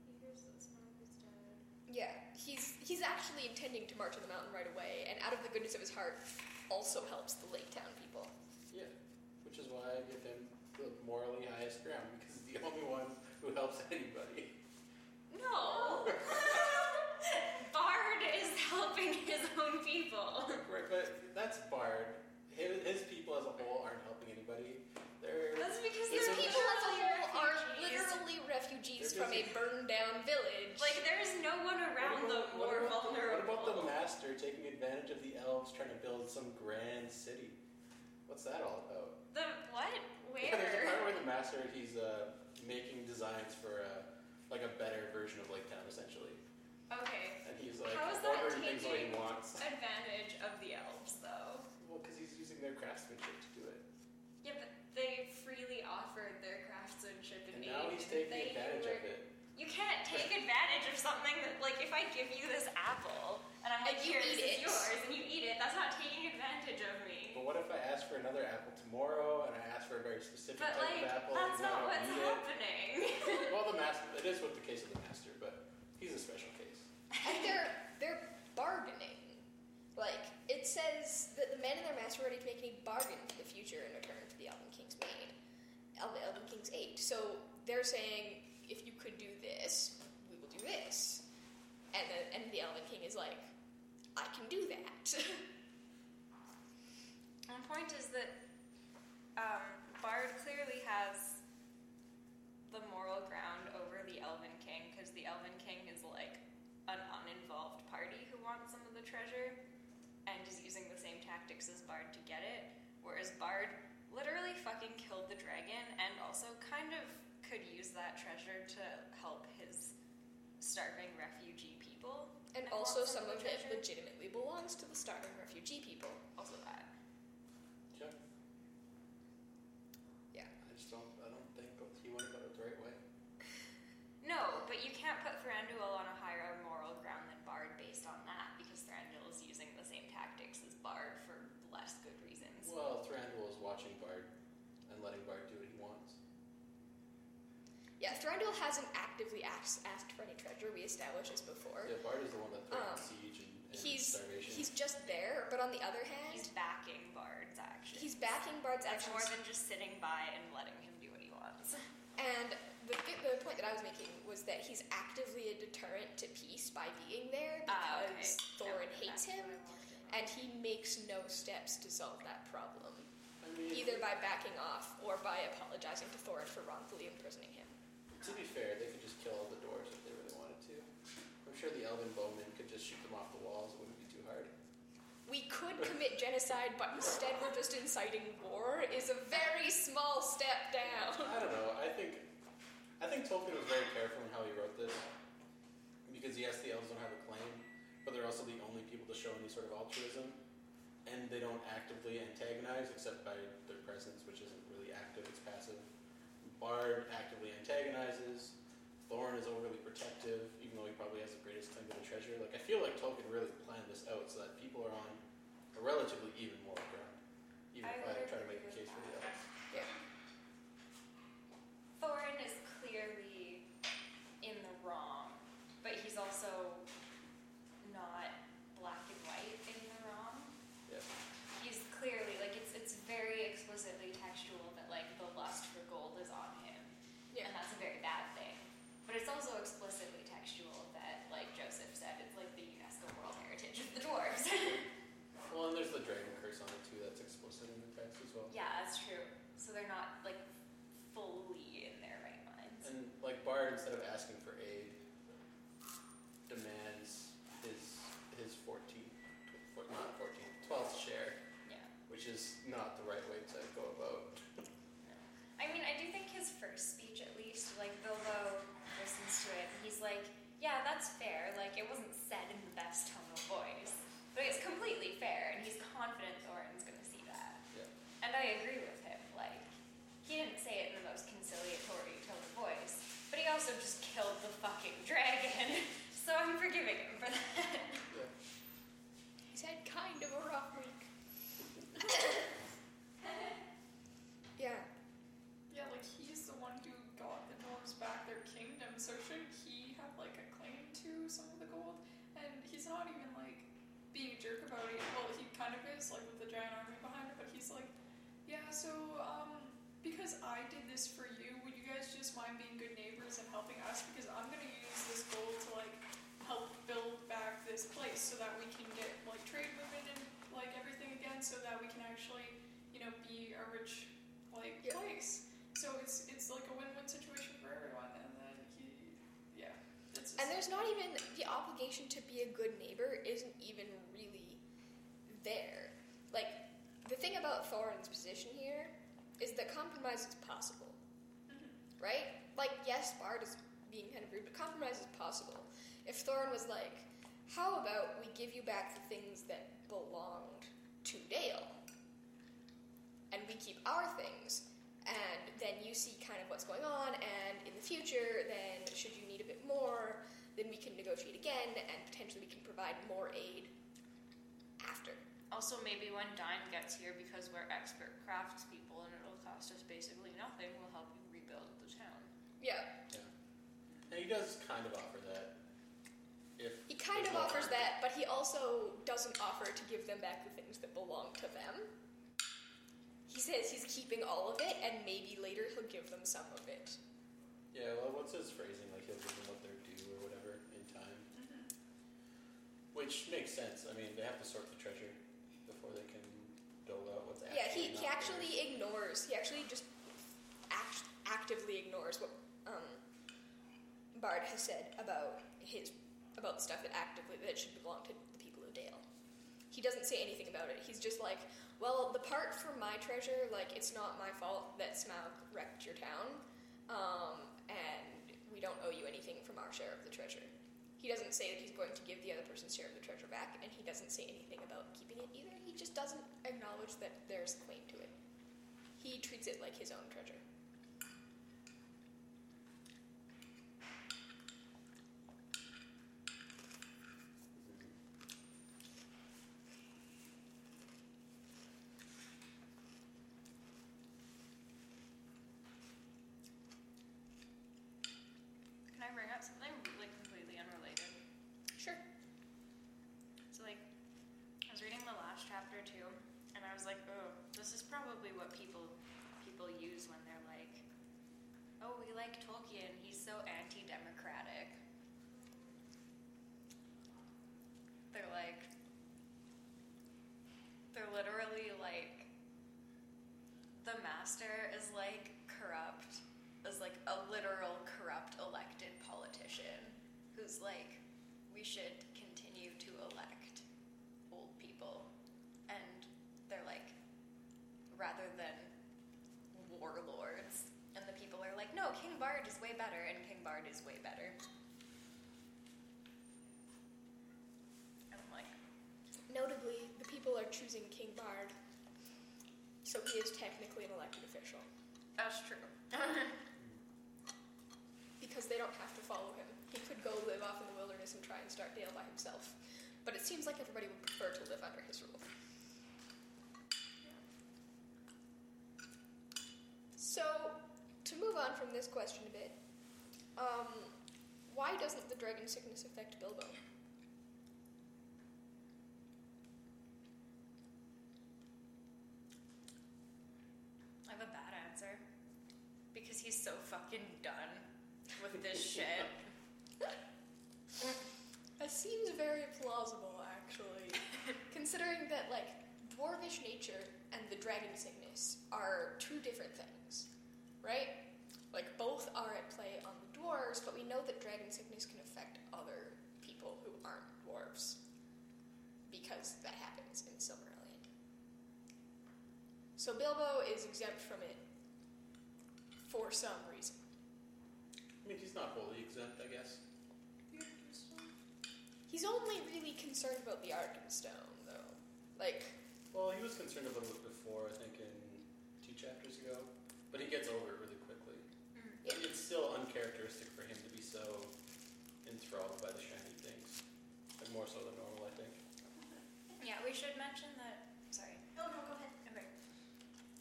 He hears that Smaug is dead. Yeah, he's he's actually intending to march on the mountain right away, and out of the goodness of his heart, also helps the Lake Town people. Yeah. Which is why I give him the morally highest ground, because he's the only one who helps anybody. No. Bard is helping his own people. Right, but that's Bard. His, his people as a whole aren't helping anybody. They're That's because His they're people as a literally whole are refugees. literally refugees from a burned down village. Like there's no one around them what more about, the, vulnerable. what about the master taking advantage of the elves trying to build some grand city? What's that all about? The what? Where? Yeah, there's a Where? part where the master he's uh, making designs for uh, like a better version of Lake Town, essentially, Okay. and he's like How is that ordering things the way he taking- wants. Advantage of the elves, though. Well, because he's using their craftsmanship to do it, Yeah, but they freely offered their craftsmanship and and now aid, he's didn't taking they? advantage You of it. You can't take advantage of something that, like, if I give you this apple and I'm like, And here, eat this is yours, and you eat it, that's not taking advantage of me. But what if I ask for another apple tomorrow, and I ask for a very specific But type like, of apple, that's and I not don't what's eat it? happening. Well, the master. It is what the case of the master, but he's a special case. and they're they're bargaining. Like it says that the men and their master are ready to make any bargain for the future in return for the Elven King's maid, Elven, Elven King's aid. So they're saying, if you could do this, we will do this. And the and the Elven King is like, I can do that. One point is that um, Bard clearly has the moral ground over the Elven King because the Elven King is like an uninvolved party who wants some of the treasure and is using the same tactics as Bard to get it, whereas Bard literally fucking killed the dragon and also kind of could use that treasure to help his starving refugee people. and And also, some of of it legitimately belongs to the starving refugee people. Also that. Sure. Yeah. I just don't. I don't think he went about it the right way. No, but you can't put Thranduil on a higher moral ground than Bard based on that because Thranduil is using the same tactics as Bard for less good reasons. Well, Thranduil is watching Bard and letting Bard do what he wants. Yeah, Thranduil hasn't actively asked, asked for any treasure. We established this before. Yeah, Bard is the one that threatens Um, siege and, and he's starvation. he's just there, but on the other hand, He's backing Bard's actions. he's backing Bard's That's actions. more than just sitting by and letting him do what he wants. and the, the point that I was making was that he's actively a deterrent to peace by being there Ah, okay. because Thorin Yep, hates him, what I wanted to know. and he makes no steps to solve that problem, I mean, either by backing off or by apologizing to Thorin for wrongfully imprisoning him. To be fair, they could just kill all the doors if they really wanted to. I'm sure the Elven bowmen could just shoot them off the walls. It wouldn't be too hard. We could commit genocide, but instead we're just inciting war. Is a very small step down. I don't know. I think I think Tolkien was very careful in how he wrote this because yes, the elves don't have a claim, but they're also the only people to show any sort of altruism, and they don't actively antagonize except by their presence, which isn't really active; it's passive. Bard actively antagonizes. Thorin is overly protective, even though he probably has the greatest claim to the treasure. Like I feel like Tolkien really planned this out so that people are on a relatively even moral ground. Even I if I try to make a case for the that. elves. Thorin is clearly in the wrong, but he's also not black and white in the wrong. Yeah. He's clearly like it's it's very explicitly textual that like the lust for gold is on him, Yeah. and that's a very bad thing. But it's also explicitly textual that, like Joseph said, it's like the UNESCO World Heritage of the dwarves. Well, and there's the dragon curse on it too. That's explicit in the text as well. yeah, that's true. So they're not like fully in their right minds. And like Bard, instead of asking for aid, demands his his 14th, tw- not 14th, 12th share, Yeah. which is not the right way to go about. I mean, I do think his first speech, at least, like Bilbo listens to it, and he's like, "Yeah, that's fair. Like, it wasn't said in the best tone of voice, but it's completely fair." And he's confident Thorin's going to see that. Yeah. And I agree with him. Like, he didn't say it in the most conciliatory tone of voice, but he also just killed the fucking dragon. so I'm forgiving him for that. Yeah. He's had kind of a rough week. yeah. Yeah, like he's the one who got the dwarves back their kingdom, so shouldn't he have like a claim to some of the gold? And he's not even like being a jerk about it. Well, he kind of is, like with the giant army behind it, but he's like, yeah, so um, because I did this for you, would you guys just mind being good neighbors and helping us? Because I'm gonna use this gold to like help build back this place so that we can get like trade moving and like everything again, so that we can actually, you know, be a rich like Yeah. place. So it's it's like a win-win situation for everyone, and then he, yeah, it's And there's not even the obligation to be a good neighbor isn't even really there. Like the thing about Thorin's position here is that compromise is possible, Mhm. right? Like yes, Bard is being kind of rude, but compromise is possible. If Thorin was like, "How about we give you back the things that belonged to Dale, and we keep our things, and then you see kind of what's going on, and in the future, then should you need a bit more, then we can negotiate again, and potentially we can provide more aid. Also, maybe when Dain gets here, because we're expert craftspeople and it'll cost us basically nothing, we'll help you rebuild the town. Yeah, And he does kind of offer that. If he kind of offers that, but he also doesn't offer to give them back the things that belong to them. He says he's keeping all of it, and maybe later he'll give them some of it. Yeah, well, what's his phrasing? Like he'll give them what they're due or whatever in time. Mm-hmm. Which makes sense. I mean, they have to sort the treasure before they can dole out what's actually Yeah, he, he actually theirs. ignores. He actually just act, actively ignores what um, Bard has said about his about the stuff that actively that should belong to the people of Dale. He doesn't say anything about it. He's just like, well, the part for my treasure, like it's not my fault that Smaug wrecked your town, um, and we don't owe you anything from our share of the treasure. He doesn't say that he's going to give the other person's share of the treasure back, and he doesn't say anything about keeping it either. He just doesn't acknowledge that there's claim to it. He treats it like his own treasure. Can I bring up something like completely unrelated? Sure. So like, I was reading the last chapter too, and I was like, oh, this is probably what people people use when they're like, oh, we like Tolkien. He's so anti-democratic. They're like, they're literally like, the master is like corrupt, is like a literal corrupt elected politician who's like, we should continue to elect old people. And they're like, rather than warlords. And the people are like, no, King Bard is way better, and King Bard is way better. And I'm like, Notably, the people are choosing King Bard, so he is technically an elected official that's true. because they don't have to follow him. He could go live off in the wilderness and try and start Dale by himself. But it seems like everybody would prefer to live under his rule. So, to move on from this question a bit, um, why doesn't the dragon sickness affect Bilbo? I have a bad answer. Because he's so fucking done with this shit. That seems very plausible, actually. Considering that, like, dwarvish nature and the dragon sickness are two different things, right? Like, both are at play on the dwarves, but we know that dragon sickness can affect other people who aren't dwarves. Because that happens in Silmarillion. So Bilbo is exempt from it for some reason. I mean, he's not wholly exempt, I guess. He's only really concerned about the Arkenstone, though. Like, Well, he was concerned about it before, I think, in two chapters ago. But he gets over it really quickly. Yeah. It's still uncharacteristic for him to be so enthralled by the shiny things. Like more so than normal, I think. Yeah, we should mention that. Sorry. Oh, no, go ahead. Okay.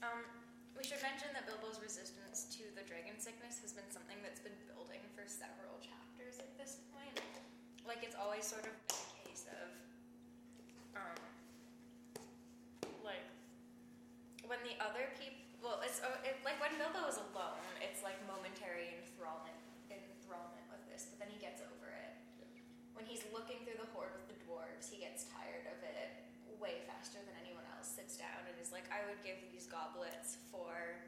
Um, we should mention that Bilbo's resistance to the dragon sickness has been something that's been building for several chapters at this point. Like it's always sort of been a case of, um, like when the other people. Well, it's uh, it, like when Bilbo is alone, it's like momentary enthrallment, enthrallment with this, but then he gets over it. When he's looking through the hoard with the dwarves, he gets tired of it way faster than anyone else. Sits down and is like, I would give these goblets for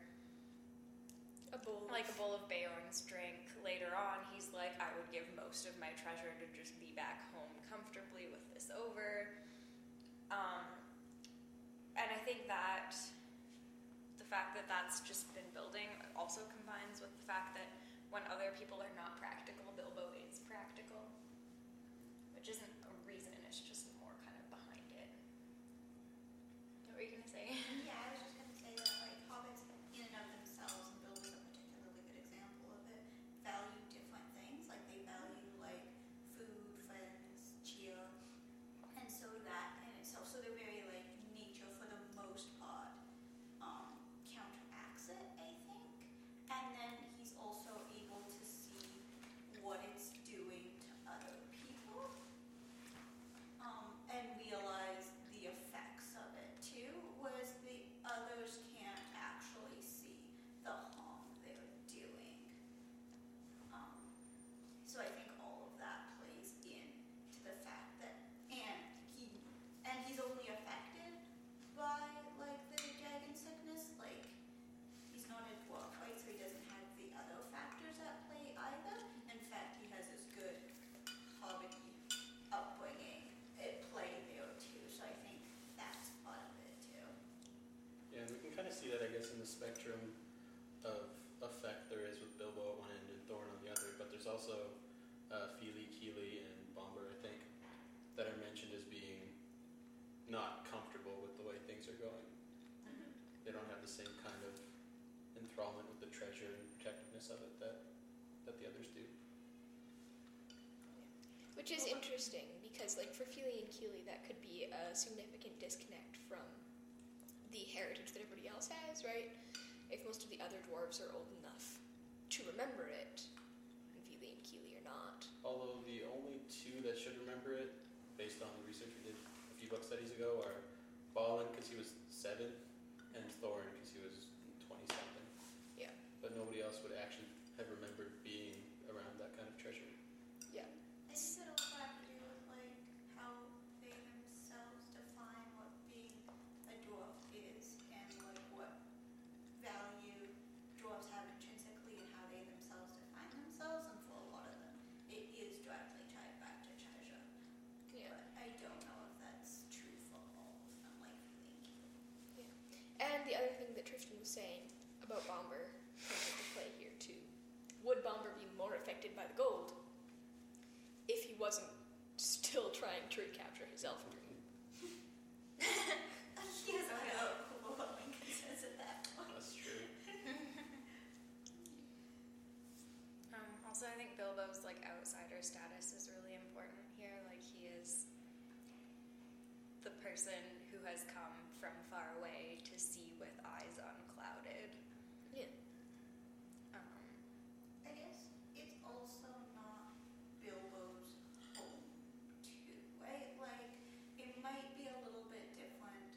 a bowl. like a bowl of Beorn's drink. Later on, he's like, I would give most of my treasure to just be back home comfortably with this over. Um, and I think that the fact that that's just been building also combines with the fact that when other people are not practical, Bilbo is practical, which isn't a reason, it's just more kind of behind it. What were you gonna say? Yeah, I was just gonna say that like hobbits in and of themselves, and Bill was a particularly good example of it, value different things. Like they value like food, friends, cheer, and so that in itself, so they're very like nature for the most part um, counteracts it, I think. And then he's also able to see what it's doing to other people um, and realize the effects of it too, whereas the others can't actually see the harm they're doing. Um, so I think all of that plays in to the fact that, and he, and he's only affected by like the dragon sickness, like he's not a dwarf, right? So he doesn't have the other factors at play either. In fact, he has this good hobbity upbringing at play there too. So I think that's part of it too. Yeah, and we can kind of see that, I guess, in the spectrum of effect there is with Bilbo at one end and Thorin on the other. But there's also uh, Fili, Kili, and Bombur, I think, that are mentioned as being not comfortable with the way things are going. They don't have the same kind of enthrallment with the treasure and protectiveness of it that, that the others do. Which is interesting because, like, for Fili and Kili, that could be a significant disconnect from the heritage that everybody else has, right? If most of the other dwarves are old enough to remember it, and Fili and Kili are not. Although the only two that should remember it, based on the research we did a few book studies ago, are Balin because he was seven, and Thorin because he was twenty something. Yeah. But nobody else would actually have remembered being around that kind of treasure. I think it also have to do with like how they themselves define what being a dwarf is and like what value dwarves have intrinsically and how they themselves define themselves. And for a lot of them, it is directly tied back to treasure. Yeah. But I don't know if that's true for all of them, like Link. And the other thing that Tristan was saying about Bombur comes into play here too. Would Bombur be more affected by the gold if he wasn't still trying to recapture his elf dream? He has no clue what says at that point. That's true. Um, also, I think Bilbo's like outsider status is really important person who has come from far away to see with eyes unclouded. Yeah. Um, I guess it's also not Bilbo's home too, right? Like it might be a little bit different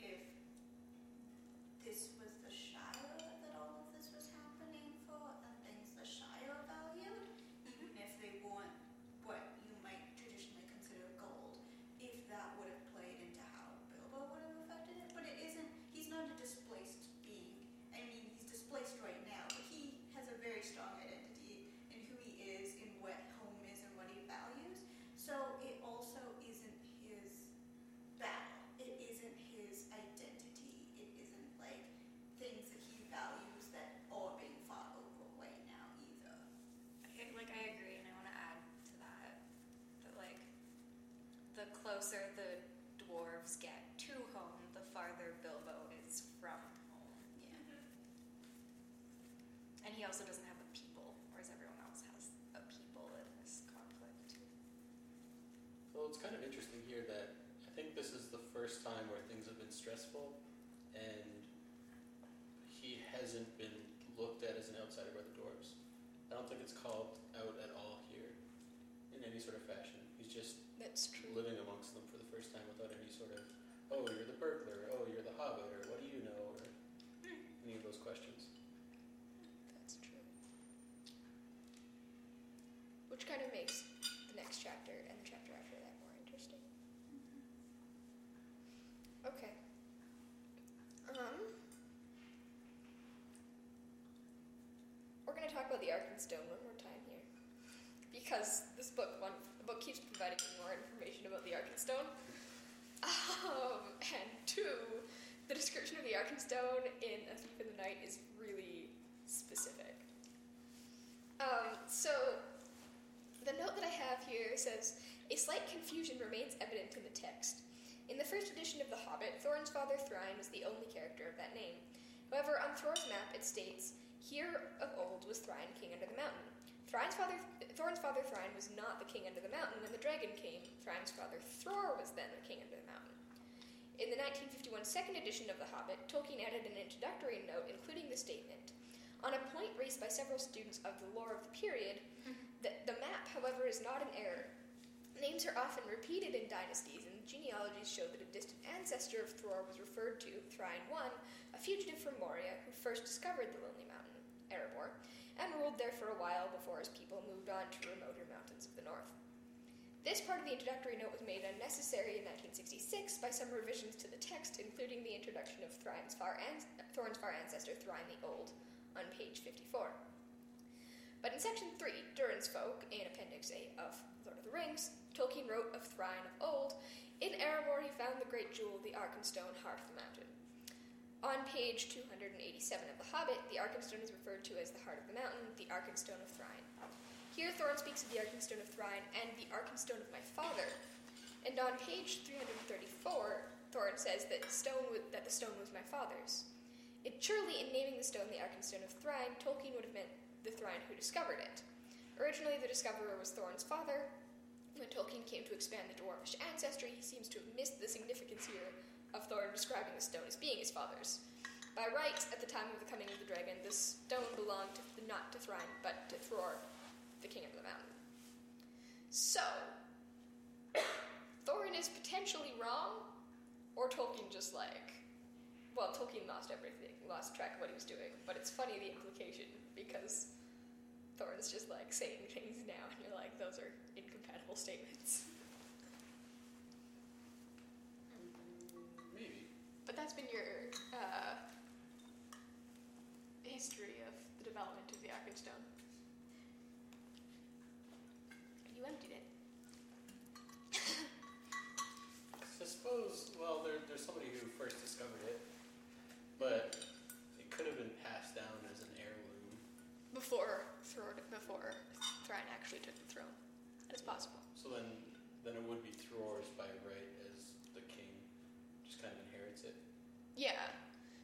if this was the Shire that all of this was happening for and things the Shire valued, even if they weren't what you might traditionally consider gold, if that would have played into how Bilbo would have affected it. But it isn't he's not a displaced being. I mean displaced right now, but he has a very strong identity in who he is, in what home is and what he values. So it also isn't his battle. It isn't his identity. It isn't like things that he values that are being fought over right now either. I, like I agree, and I want to add to that that like the closer the dwarves get to home, the farther Bilbo is from home. Yeah. And he also doesn't have a people, whereas everyone else has a people in this conflict. Well, it's kind of interesting here that I think this is the first time where things have been stressful, and he hasn't been looked at as an outsider by the dwarves. I don't think it's called out at all here in any sort of fashion. He's just That's true. living amongst them for the first time without any sort of, oh, you're the burglar, oh, you're the hobbit, or what do you know, or any of those questions. That's true. Which kind of makes the next chapter and the chapter after that more interesting. Okay. Um. We're gonna talk about the Arkenstone one more time here, because this book one the book keeps providing more information about the Arkenstone. Um, and two, the description of the Arkenstone in A Thief in the Night is really specific. Um, so, the note that I have here says A slight confusion remains evident in the text. In the first edition of The Hobbit, Thorin's father Thrain was the only character of that name. However, on Thror's map it states, Here of old was Thrain, king under the mountain. Thrain's father, Thorin's father Thrain was not the king under the mountain when the dragon came. Thrain's father Thror was then the king under the mountain. In the 1951 second edition of The Hobbit, Tolkien added an introductory note including the statement On a point raised by several students of the lore of the period, the, the map, however, is not an error. Names are often repeated in dynasties, genealogies show that a distant ancestor of Thror was referred to, Thrain I, a fugitive from Moria who first discovered the Lonely Mountain, Erebor, and ruled there for a while before his people moved on to remoter mountains of the north. This part of the introductory note was made unnecessary in 1966 by some revisions to the text, including the introduction of Thrain's far, an- Thorin's far ancestor, Thrain the Old, on page 54. But in section 3, Durin's Folk, in Appendix A of Lord of the Rings, Tolkien wrote of Thrain of old, in Erebor he found the great jewel, the Arkenstone, heart of the mountain. On page 287 of The Hobbit, the Arkenstone is referred to as the heart of the mountain, the Arkenstone of Thrain. Here, Thorin speaks of the Arkenstone of Thrain and the Arkenstone of my father. And on page 334, Thorin says that, stone wa- that the stone was my father's. It surely, in naming the stone the Arkenstone of Thrain, Tolkien would have meant the Thrain who discovered it. Originally, the discoverer was Thorin's father. When Tolkien came to expand the dwarvish ancestry, he seems to have missed the significance here of Thorin describing the stone as being his father's. By rights, at the time of the coming of the dragon, the stone belonged to, not to Thrain, but to Thror, the king of the mountain. So, Thorin is potentially wrong, or Tolkien just like, well, Tolkien lost everything, lost track of what he was doing, but it's funny the implication because Thorin's just like saying things now, and you're like, those are incompatible statements. Maybe. But that's been your uh, history of the development of the Arkenstone. You emptied it. I suppose, well, there, there's somebody who first discovered it, but it could have been passed down as an heirloom. Before Thror, before Thrain actually took the throne. Is possible. So then, then it would be Thror's by right as the king, just kind of inherits it. Yeah.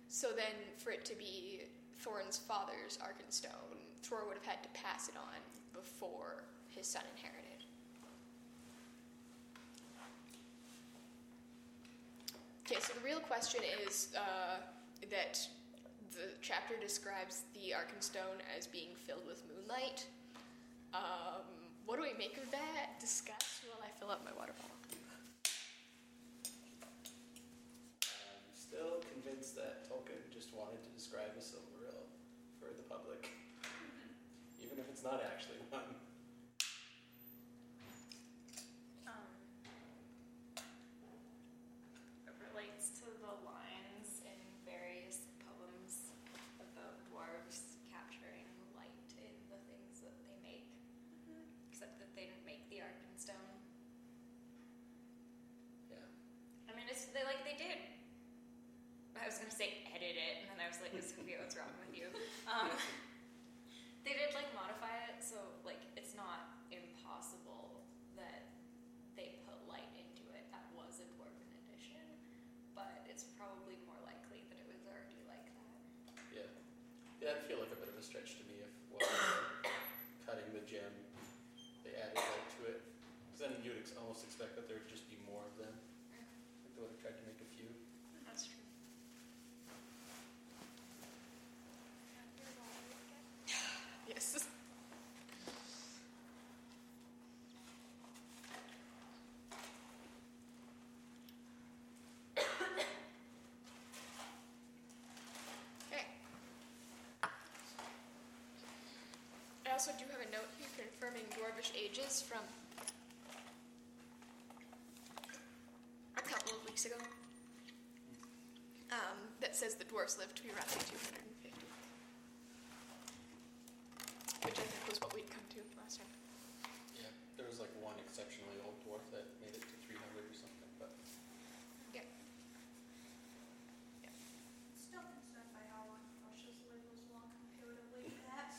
So then, for it to be Thorin's father's Arkenstone, Thror would have had to pass it on before his son inherited. Okay, so the real question is uh, that the chapter describes the Arkenstone as being filled with moonlight. Um, what do we make of that? Discuss while I fill up my water bottle. I'm still convinced that Tolkien just wanted to describe a Silmaril for the public, even if it's not actually one. Um, it relates to the lines in various poems about dwarves capturing light in the things that they make, except that they didn't make the Arkenstone. Yeah. I mean, it's they like they did. I was gonna say edit it, and then I was like, Sophia, what's wrong with you? Um, they did like modify it, so like it's not impossible that they put light into it. That was a dwarven edition, but it's probably more likely that it was already like that. Yeah. Yeah, that'd feel like a bit of a stretch to me if while they're cutting the gem, they added light to it. Because then you'd ex- almost expect that there would just be more of them. Like they would have tried to make a few. That's true. Yes. okay. I also do have a note here confirming dwarvish ages from a couple of weeks ago. Um, that says the dwarves lived to be roughly 250 which I think was what we'd come to last time. Yeah. There was like one exceptionally old dwarf that made it to 300 or something, but Yeah. Still concerned by how long Russia's live was long comparatively to that.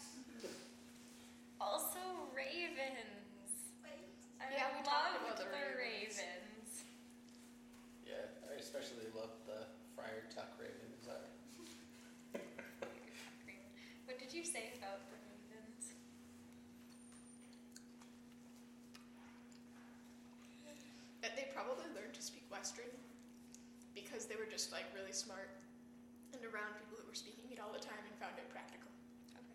Also, ravens. Wait. I Yeah, we talked loved about the the ravens. ravens. yeah, I especially loved the Friar Tuck Raven design. What did you say about the ravens? That they probably learned to speak Westron because they were just like really smart and around people who were speaking it all the time and found it practical. Okay.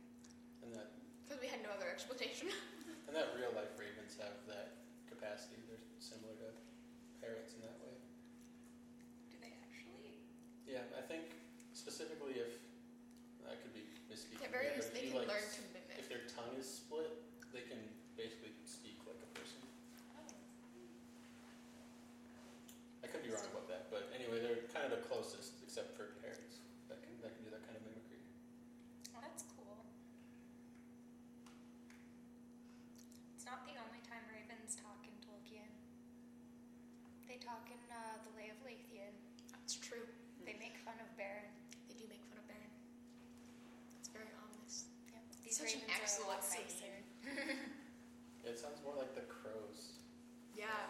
And that Because we had no other explanation. and that real life ravens have that capacity. They're similar to parrots in that way. Do they actually? Yeah, I think specifically if I could be misspeaking. At very here, least but if they can like, learn to mimic. If their tongue is split, they can basically speak like a person. Oh. I could be wrong about that, but anyway, they're kind of the closest, except for parrots that can that can do that kind of mimicry. Well, that's cool. It's not the only time ravens talk in Tolkien. They talk in uh, The Lay of Leithian. That's true. They make fun of Beren. They do make fun of Beren. It's very ominous. Yep. Such an ravens are a excellent lot scene. Yeah, it sounds more like the crows. Yeah.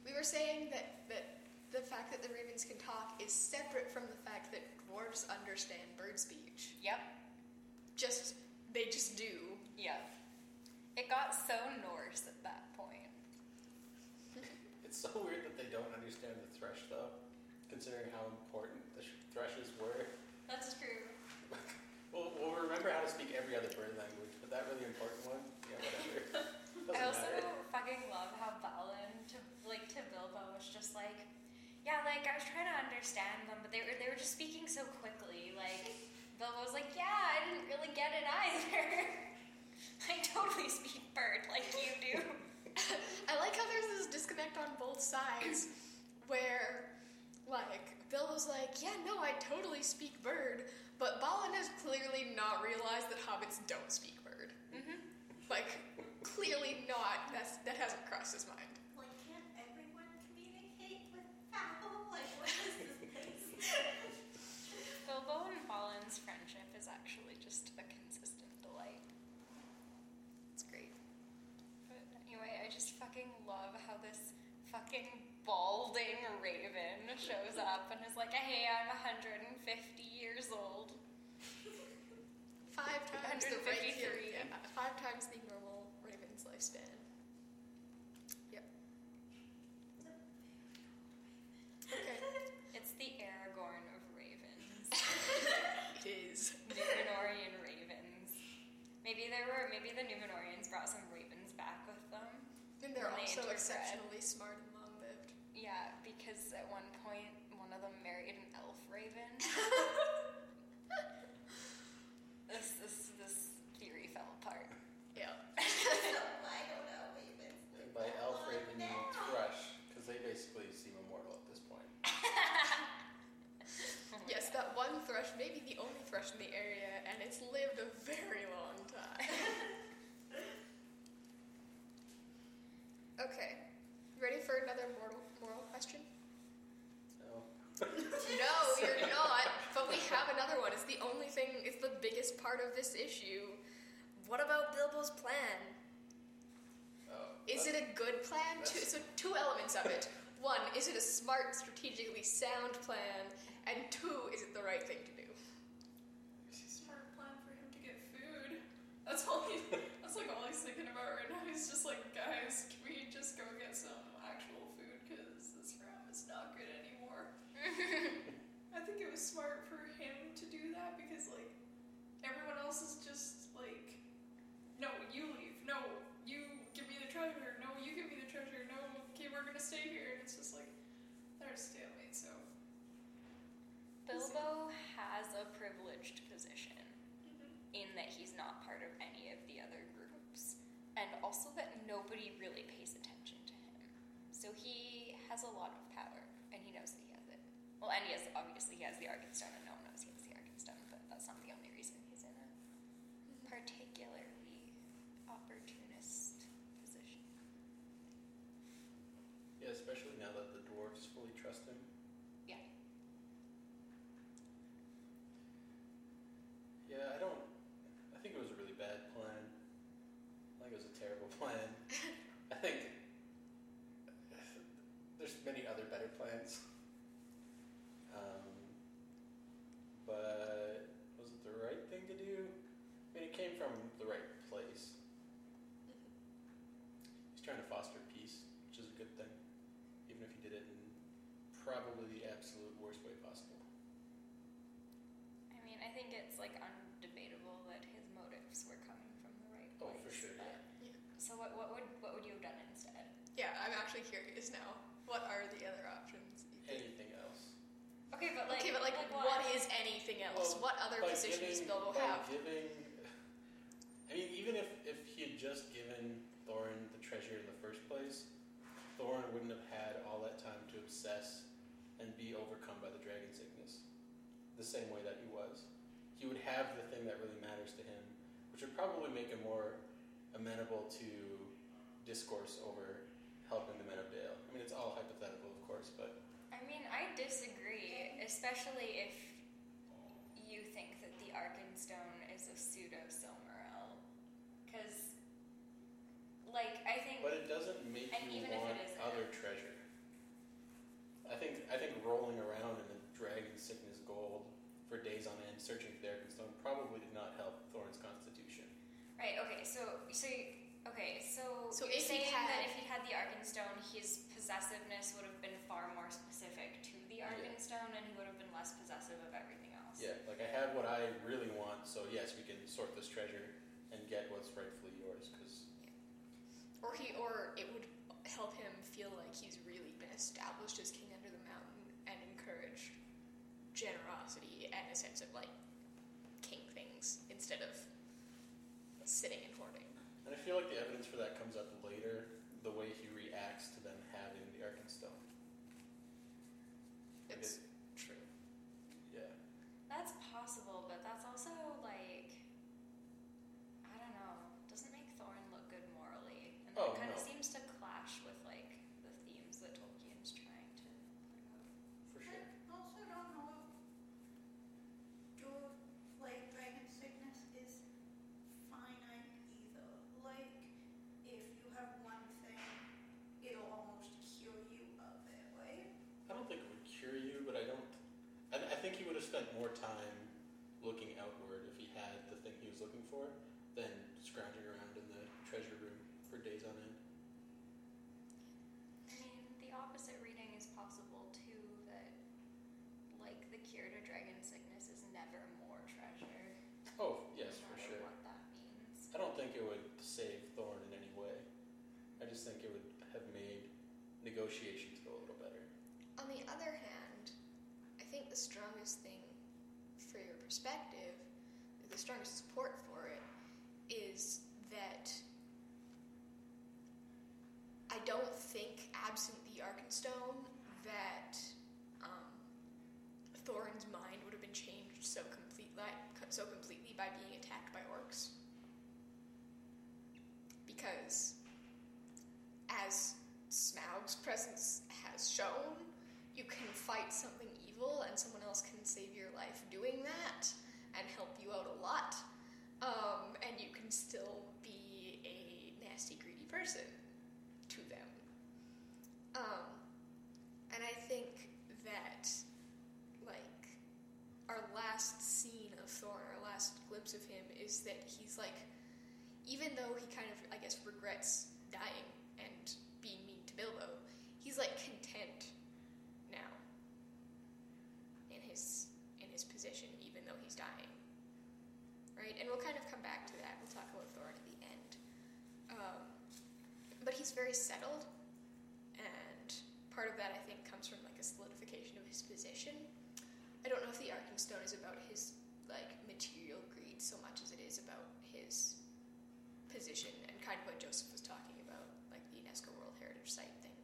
We were saying that, that the fact that the ravens can talk is separate from the fact that dwarves understand bird speech. Yep. Just, they just do. Yep. It got so Norse at that point. It's so weird that they don't understand the thrush though, considering how important the sh- thrushes were. That's true. We'll, we'll remember how to speak every other bird language, but that really important one, yeah, whatever. I also matter. fucking love how Balin to like to Bilbo was just like, yeah, like I was trying to understand them, but they were they were just speaking so quickly. Like Bilbo was like, yeah, I didn't really get it either. I totally speak bird like you do. I like how there's this disconnect on both sides where, like, Bill was like, yeah, no, I totally speak bird, but Balin has clearly not realized that hobbits don't speak bird. mm-hmm. Like, clearly not. That's, that hasn't crossed his mind. fucking balding raven shows up and is like, hey, I'm 150 years old. Five times the 153. Yeah. Five times the normal raven's lifespan. Yep. Okay. It's the Aragorn of ravens. it is. Numenorean ravens. Maybe there were. Maybe the Numenoreans brought some ravens back with them. And they're also exceptionally smart at one point one of them married an elf raven. this this this theory fell apart. Yeah. So why don't our ravens live By that elf long raven, you mean thrush, because they basically seem immortal at this point. Oh Yes, God. that one thrush may be the only thrush in the area, and it's lived a very long time. okay. Ready for another moral, moral question? No. No, you're not. But we have another one. It's the only thing, it's the biggest part of this issue. What about Bilbo's plan? Oh, Is it a good plan? Two, so, two elements of it. One, is it a smart, strategically sound plan? And two, is it the right thing to do? Smart plan for him to get food. That's all he. That's like all he's thinking about right now. He's just like, guys, can we just go get some actual food? Because this ram is not good anymore. I think it was smart for him to do that because like everyone else is just like, no, you leave. No, you give me the treasure. No, you give me the treasure. No, okay, we're gonna stay here. And it's just like they're a stalemate. So Bilbo has a privileged position mm-hmm. in that he's not part of any of the other groups, and also that nobody really pays attention to him. So he has a lot of power, and he knows that he has it. Well, and he has obviously he has the Arkenstone, and no one knows he has the Arkenstone, but that's not the only reason he's in a particularly opportunist position. Yeah, especially now that the dwarves fully trust him. Yeah. Yeah, I don't. I think it was a really bad plan. I think it was a terrible plan. I think there's many other better plans. Um, but was it the right thing to do? I mean, it came from the right place. He's trying to foster peace, which is a good thing, even if he did it in probably the absolute worst way possible. I mean, I think it's like undebatable that his motives were coming from the right Oh, place. for sure, but- yeah. So what, what would what would you have done instead? Yeah, I'm actually curious now. What are the other options? Anything else? Okay, but like okay, but like, what is anything else? Well, what other by position does giving- Bilbo by have? Giving, I mean, even if, if he had just given Thorin the treasure in the first place, Thorin wouldn't have had all that time to obsess and be overcome by the dragon sickness the same way that he was. He would have the thing that really matters to him, which would probably make him more amenable to discourse over helping the men of Dale. I mean, it's all hypothetical, of course, but I mean, I disagree, especially if you think that the Arkenstone is a pseudo Silmaril, because like I think But it doesn't make you even if it want other treasure. I think I think rolling around in the dragon sickness gold for days on end, searching for the Arkenstone, probably did not help Thorin's constitution. right. Okay, so so you- okay, so So you're if he saying had- that if he had the Arkenstone, his possessiveness would have been far more specific to the Yeah. Arkenstone, and he would have been less possessive of everything else. Yeah, like I have what I really want, so yes, we can sort this treasure and get what's rightfully yours. Because Or he, or it would help him feel like he's really been established as king under the mountain and encourage generosity and a sense of like king things instead of sitting and hoarding. and I feel like the evidence for that comes up later, the way he reacts to them having the Arkenstone. It's it- true. yeah. That's possible, but that's also like I don't know. Doesn't make Thorin look good morally, and Oh, that kind of no. seems to clash with like the themes that Tolkien's trying to put out. For sure. I also don't know if dwarf, like, dragon sickness is finite either. Like, if you have one thing, it'll almost cure you of it, right? I don't think it would cure you, but I don't. I, I think he would have spent more time looking outward if he had the thing he was looking for than scrounging around in the treasure room for days on end. I mean, the opposite reading is possible too. That like the cure to dragon sickness is never more treasure. Oh, yes, no for matter sure. What that means. I don't think it would save Thorin in any way. I just think it would have made negotiations go a little better. On the other hand, I think the strongest thing for your perspective, the strongest support for it, is that I don't think, absent the Arkenstone, that um, Thorin's mind would have been changed so completely, so completely by being attacked by orcs. Because, as Smaug's presence has shown, you can fight something evil and someone else can save your life doing that and help you out a lot. Um, and you can still be a to them. Um, and I think that, like, our last scene of Thorin, our last glimpse of him, is that he's like, even though he kind of, I guess, regrets dying and being mean to Bilbo, he's like content now in his in his position, even though he's dying. Right, and we'll kind of come back to that. We'll talk about Thorin at the end. Um, but he's very settled, and part of that I think comes from like a solidification of his position. I don't know if the Arkenstone is about his like material greed so much as it is about his position and kind of what Joseph was talking about, like the UNESCO World Heritage Site thing.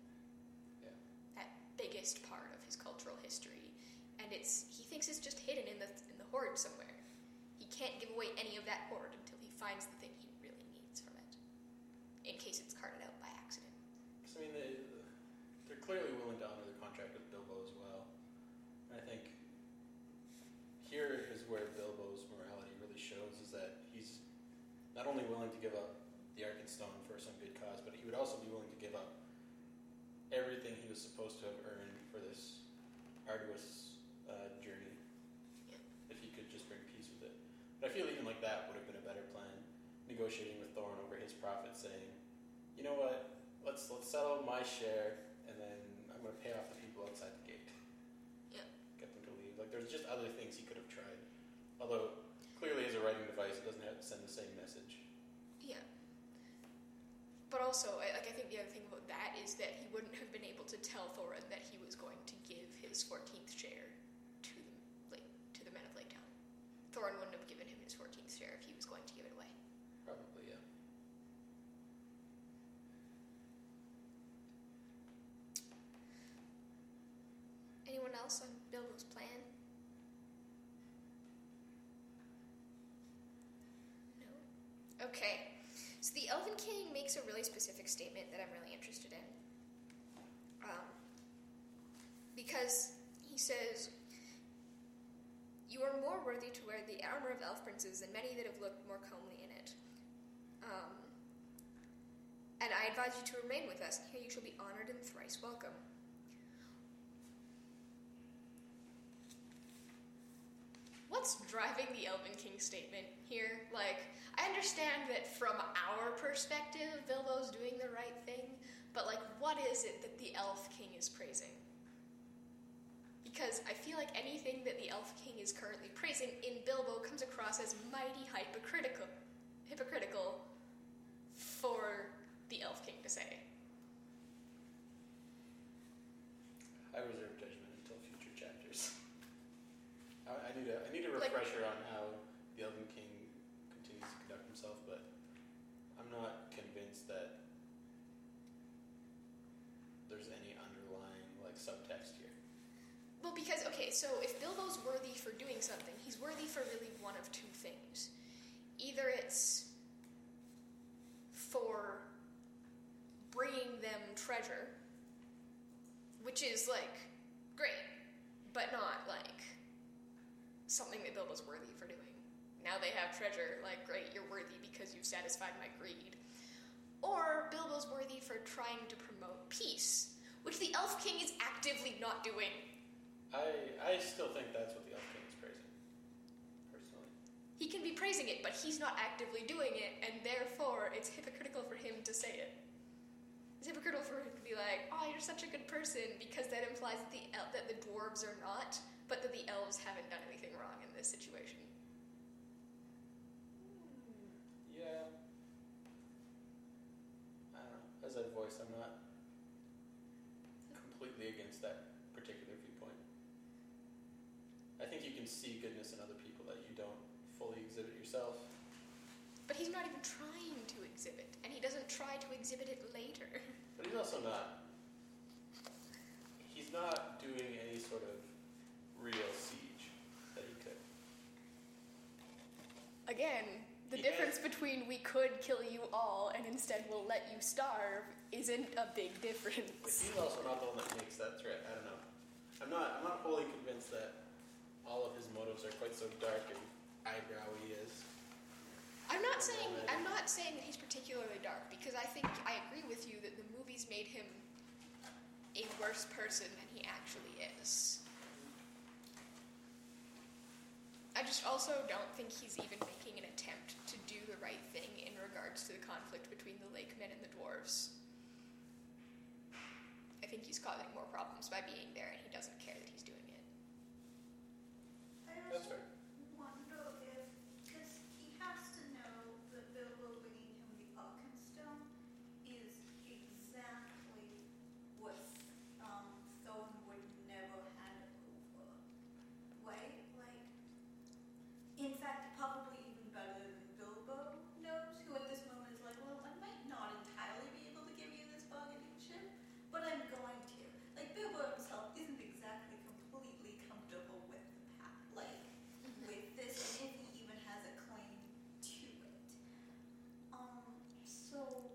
Yeah. That biggest part of his cultural history, and it's he thinks it's just hidden in the in the hoard somewhere. He can't give away any of that hoard until he finds the thing he really needs from it, in case it's carted out by accident. 'Cause, I mean, they, they're clearly willing to honor the contract with Bilbo as well. And I think here is where Bilbo's morality really shows is that he's not only willing to give up the Arkenstone for some good cause, but he would also be willing to give up everything he was supposed to have earned for this arduous uh, journey if he could just bring peace with it. But I feel even like that would have been a better plan. Negotiating with Thorin over his profit, saying, "You know what? Let's let's settle my share, I'm to pay off the people outside the gate. Yeah. Get them to leave. Like there's just other things he could have tried. Although clearly, as a writing device, it doesn't have to send the same message. Yeah. But also, I, like I think the other thing about that is that he wouldn't have been able to tell Thorin that he was going to give his 14th share to the like to the men of Lake Town. Thorin wouldn't have given him his 14th share if he was going to give it away. Probably, yeah. Anyone else on Bilbo's plan? No. Okay. So the Elven King makes a really specific statement that I'm really interested in. Um, because he says, You are more worthy to wear the armor of elf princes than many that have looked more comely in it. Um, and I advise you to remain with us, and here you shall be honored and thrice welcome. What's driving the Elven King statement here? Like, I understand that from our perspective, Bilbo's doing the right thing, but like, what is it that the Elf King is praising? Because I feel like anything that the Elf King is currently praising in Bilbo comes across as mighty hypocritical, hypocritical for the Elf King to say. I reserve judgment until future chapters. I, I need a I need a Like- refresher on how the Elven King continues to conduct himself, but I'm not convinced that there's any underlying like subtext here. Well, because, okay, so if Bilbo's worthy for doing something, he's worthy for really one of two things. Either it's for bringing them treasure, which is, like, great, but not, like, something that Bilbo's worthy for doing. Now they have treasure, like, great, you're worthy because you've satisfied my greed. Or Bilbo's worthy for trying to promote peace, which the Elf King is actively not doing. I I still think that's what the Elf King is praising, personally. He can be praising it, but he's not actively doing it, and therefore it's hypocritical for him to say it. It's hypocritical for him to be like, "Oh, you're such a good person," because that implies that the el- that the dwarves are not, but that the elves haven't done anything wrong in this situation. Yeah, against that particular viewpoint. I think you can see goodness in other people that you don't fully exhibit yourself. But he's not even trying to exhibit, and he doesn't try to exhibit it later. But he's also not. He's not doing any sort of real siege that he could. Again, the Yeah. difference between we could kill you all and instead we'll let you starve isn't a big But difference. he's also not the one that makes that threat. I don't know. I'm not. I'm not wholly convinced that all of his motives are quite so dark and eyebrowy as. I'm not saying I'm not saying that he's particularly dark because I think I agree with you that the movies made him a worse person than he actually is. I just also don't think he's even making an attempt to do the right thing in regards to the conflict between the lake men and the dwarves. I think he's causing more problems by being there and he doesn't care that he's doing it. That's fair. wonder if, because he has to know that Bilbo bringing him the Arkenstone is exactly what um, Thorin would never hand over. Right? Like, in fact, probably even better than Bilbo knows, who at this moment is like, well, I might not entirely be able to give you this bargaining chip, but I'm going to. Like, Bilbo himself isn't exactly completely comfortable with the path. Like, with this, and if he even has a claim to it. Um, so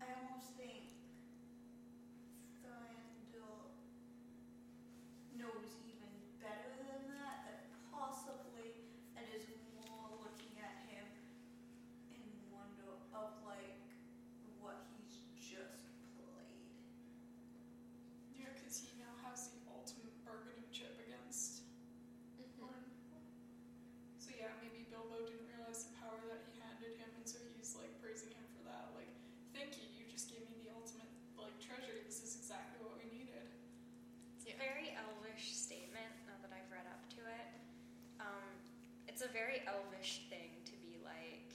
I almost think Thranduil knows even better than that, that possibly and is more looking at him in wonder of like what he's just played. Yeah, because he now has the ultimate bargaining chip against Thorin. So yeah, maybe Bilbo didn't realize the power that he handed him, and so he's like praising him for that. Like, thank you, you just gave me the ultimate like treasure. This is exactly what we needed. It's a very elvish statement now that I've read up to it. Um, it's a very elvish thing to be like,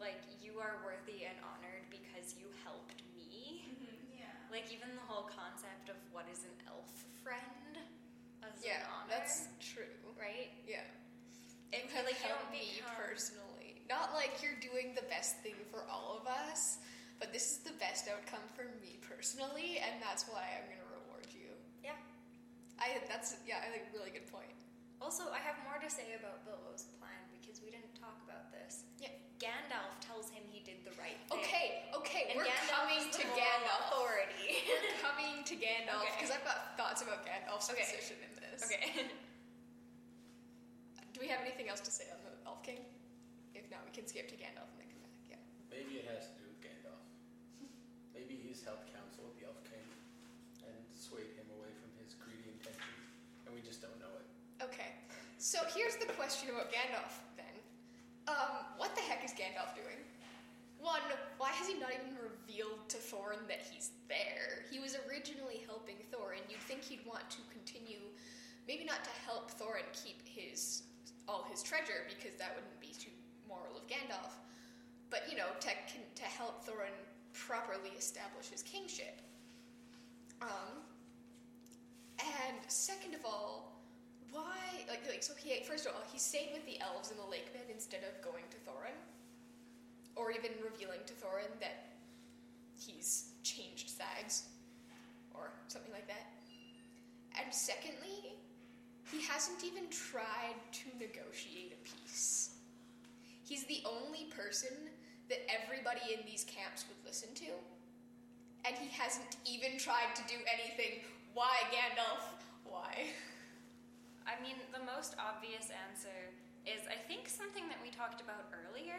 like you are worthy and honored because you helped me. Mm-hmm, yeah. Like even the whole concept of what is an elf friend as Yeah, an honor, that's true. right. Yeah. It You like helped me become- personally. Not like you're doing the best thing for all of us, but this is the best outcome for me personally, and that's why I'm gonna reward you. Yeah. I that's yeah, I think a really good point. Also, I have more to say about Bilbo's plan because we didn't talk about this. Yeah. Gandalf tells him he did the right thing. Okay, okay, And we're Gandalf coming is to Gandalf. authority. We're coming to Gandalf Okay. because I've got thoughts about Gandalf's Okay. position in this. okay. Do we have anything else to say on the Elf King? If not, we can skip to Gandalf and then come back. Yeah. Maybe it has to do with Gandalf. Maybe he's held counsel with the Elf King and swayed him away from his greedy intentions, and we just don't know it. Okay. So here's the question about Gandalf then. Um, what the heck is Gandalf doing? One, why has he not even revealed to Thorin that he's there? He was originally helping Thorin. You'd think he'd want to continue, maybe not to help Thorin keep his all his treasure because that wouldn't be too moral of Gandalf, but you know, to to help Thorin properly establish his kingship. Um, and second of all, why like like so he first of all he stayed with the elves in the lake bed instead of going to Thorin or even revealing to Thorin that he's changed sags or something like that. And secondly he hasn't even tried to negotiate a peace. He's the only person that everybody in these camps would listen to and he hasn't even tried to do anything. Why Gandalf? Why I mean, the most obvious answer is I think something that we talked about earlier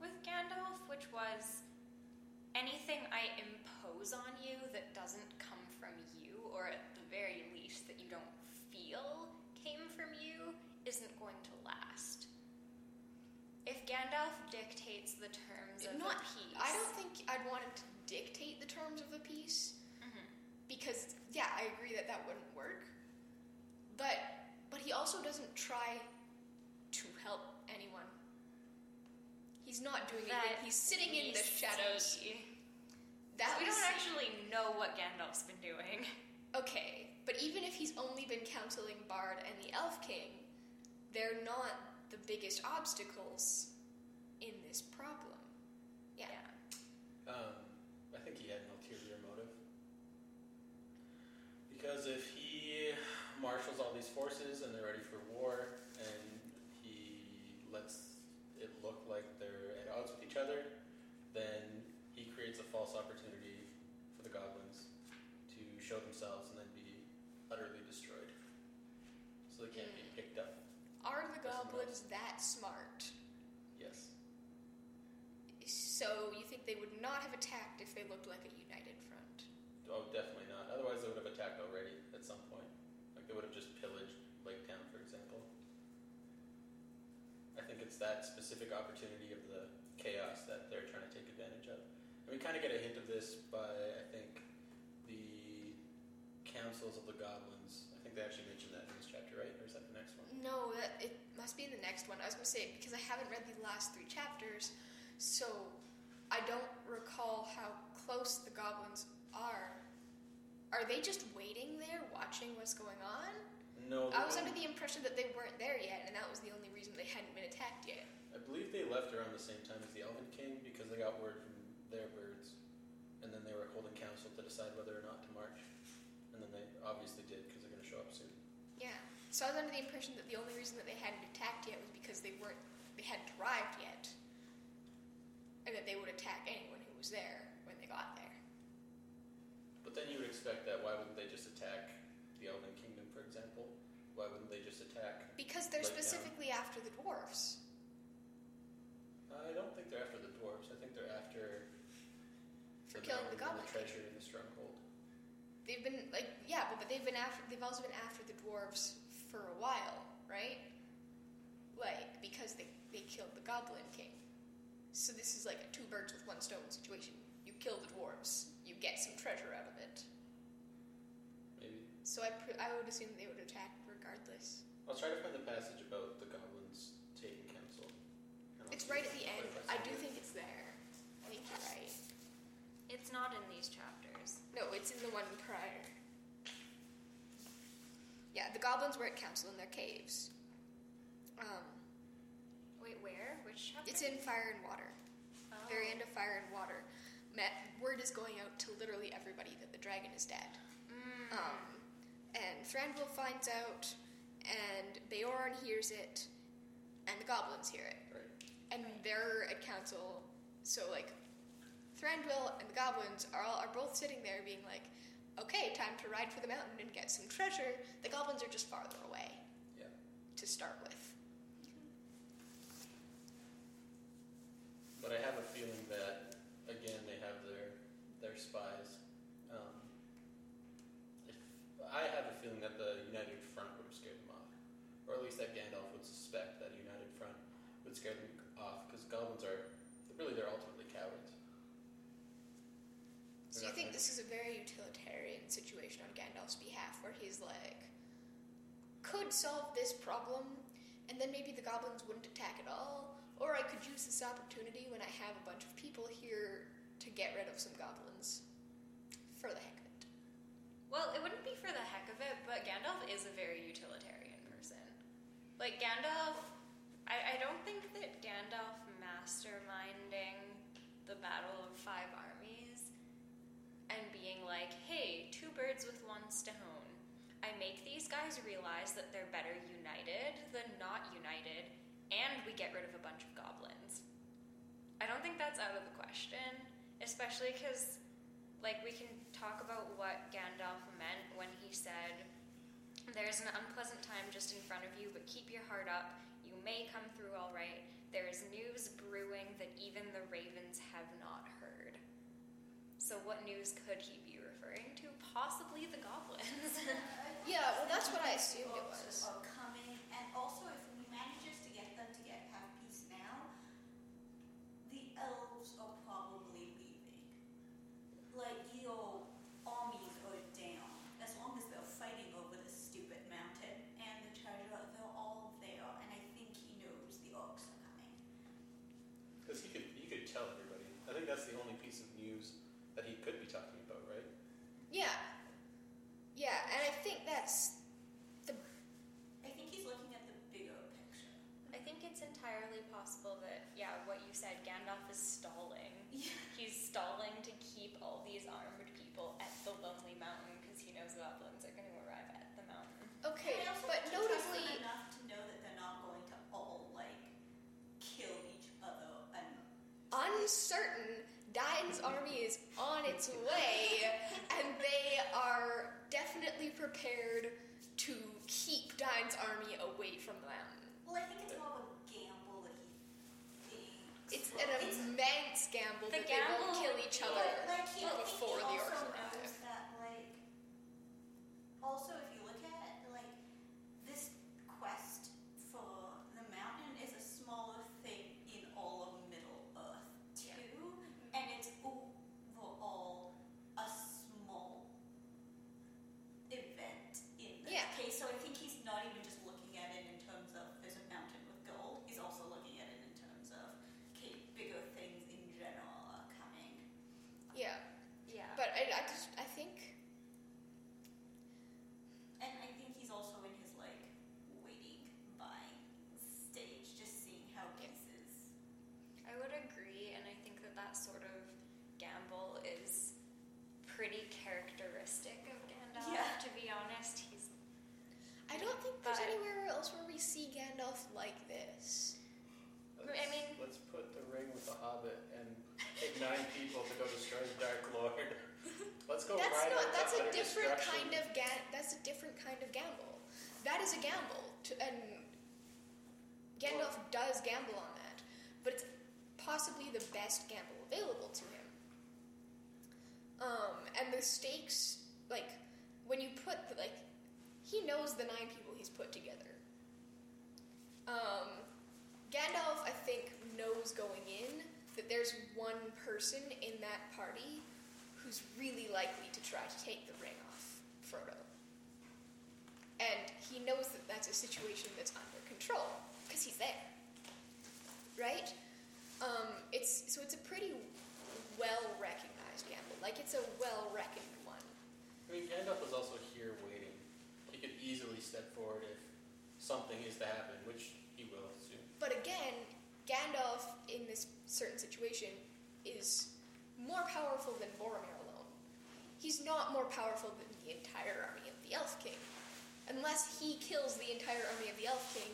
with Gandalf, which was anything I impose on you that doesn't come from you, or at the very least that you don't feel came from you, isn't going to last. If Gandalf dictates the terms of not the peace, I don't think I'd want him to dictate the terms of the peace Mhm. because yeah, I agree that that wouldn't work. But but he also doesn't try to help anyone. He's not doing That anything. He's sitting in we the shadows. see. That we don't actually know what Gandalf's been doing. okay, but even if he's only been counseling Bard and the Elf King, they're not the biggest obstacles in this problem. Yeah. Um, I think he had an ulterior motive. Because if he marshals all these forces and they're ready for war, and he lets it look like they're at odds with each other, then he creates a false opportunity for the goblins to show themselves and then be utterly destroyed. So they can't be hmm. picked up. Are the goblins that smart? Yes. So you think they would not have attacked if they looked like a united front? Oh, definitely not. Otherwise, they would have attacked already at some point. Like they would have just pillaged Lake Town, for example. I think it's that specific opportunity of the chaos that they're trying to take advantage of. And we kind of get a hint of this by, I think, the councils of the goblins. I think they actually mentioned that in this chapter, right? Or is that the next one? No, that it must be in the next one. I was gonna say because I haven't read the last three chapters, so I don't recall how close the goblins are. Are they just waiting there, watching what's going on? No. I was under the impression that they weren't there yet, and that was the only reason they hadn't been attacked yet. I believe they left around the same time as the Elven King because they got word from their birds, and then they were holding council to decide whether or not to march. And then they obviously did because they're going to show up soon. Yeah. So I was under the impression that the only reason that they hadn't attacked yet was because they weren't they hadn't arrived yet. And that they would attack anyone who was there when they got there. But then you would expect that why wouldn't they just attack the Elven Kingdom, for example? Why wouldn't they just attack? Because they're specifically after the dwarfs. I don't think they're after the dwarves. I think they're after For killing the goblin the treasure in the stronghold. They've been like yeah, but, but they've been after they've also been after the dwarves for a while, right? Like because they, they killed the Goblin King. So this is like a two birds with one stone situation. You kill the dwarves, you get some treasure out of it. Maybe. So I, pr- I would assume they would attack regardless. I'll try to find the passage about the goblins taking council. and I'll It's see right if at the end. can I find do it. think it's there. I think you're right. It's not in these chapters. No, it's in the one prior. Yeah, the goblins were at council in their caves. Um, Wait, where? Which chapter? it's in Fire and Water. Oh. Very end of Fire and Water. Met, word is going out to literally everybody that the dragon is dead. Mm. Um, and Thranduil finds out, and Beorn hears it, and the goblins hear it. Right. And they're at council, so like Thranduil and the goblins are all are both sitting there being like, okay, time to ride for the mountain and get some treasure. The goblins are just farther away Yeah. to start with. But I have a feeling that again they have their their spies. Um, if, I have a feeling that the united front would have scared them off, or at least that Gandalf would suspect that a united front would scare them off because goblins are really they're ultimately cowards. So They're you not think this is a very utilitarian situation on Gandalf's behalf, where he's like, could solve this problem, and then maybe the goblins wouldn't attack at all, or I could use this opportunity when I have a bunch of people here to get rid of some goblins for the heck of it. Well, it wouldn't be for the heck of it, but Gandalf is a very utilitarian person. Like Gandalf, I, I don't think that Gandalf masterminding the Battle of Five Armies and being like, hey, two birds with one stone. I make these guys realize that they're better united than not united, and we get rid of a bunch of goblins. I don't think that's out of the question, especially because, like, we can talk about what Gandalf meant when he said, There's an unpleasant time just in front of you, but keep your heart up. You may come through all right. There is news brewing that even the ravens have not heard. So, what news could he be referring to? Possibly the goblins. Yeah, well, that's what I assumed it Books was. Oh, Are coming, and also if he manages to get them to get have peace now, the elves are probably leaving. Like your armies are down. As long as they're fighting over this stupid mountain and the treasure, they're all there. And I think he knows the orcs are coming. Because he could he could tell everybody. I think that's the only piece of news that he could be talking about, right? Yeah. Yeah, I'm certain Dain's army is on its way, and they are definitely prepared to keep Dain's army away from them. Well, I think it's more of a gamble that he It's thinks. an it's- immense gamble The that they won't kill each other But, like, he, before he the also orcs arrive. knows that, like, also if you look at it, like, this quest for the mountain is a smaller thing in all of Middle Earth too, and it's overall a small event in this Yeah. case. So I think he's not even just looking at it in terms of there's a mountain with gold. He's also looking at it in terms of okay, bigger things in general are coming. Yeah, Yeah. but I, I just I think And I think he's also in his like waiting buying stage, just seeing how pieces. I would agree, and I think that that sort of gamble is pretty characteristic of Gandalf. Yeah. To be honest, he's I don't think there's But- anywhere else where we see Gandalf like this. I mean- let's put the ring with the Hobbit and take nine people to go destroy the Dark Lord. Let's go That's ride not. out That's a different kind of ga- That's a different kind of gamble. That is a gamble, to, and Gandalf does gamble on that, but it's possibly the best gamble available to him. Um, and the stakes, like when you put the, like, he knows the nine people he's put together. Um, Gandalf, I think, knows going in that there's one person in that party who's really likely to try to take the ring off Frodo. And he knows that that's a situation that's under control because he's there. Right? Um, it's so it's a pretty well recognized. Like it's a well reckoned one. I mean, Gandalf was also here waiting. He could easily step forward if something is to happen, which he will soon. But again, Gandalf in this certain situation is more powerful than Boromir alone. He's not more powerful than the entire army of the Elf King. Unless he kills the entire army of the Elf King,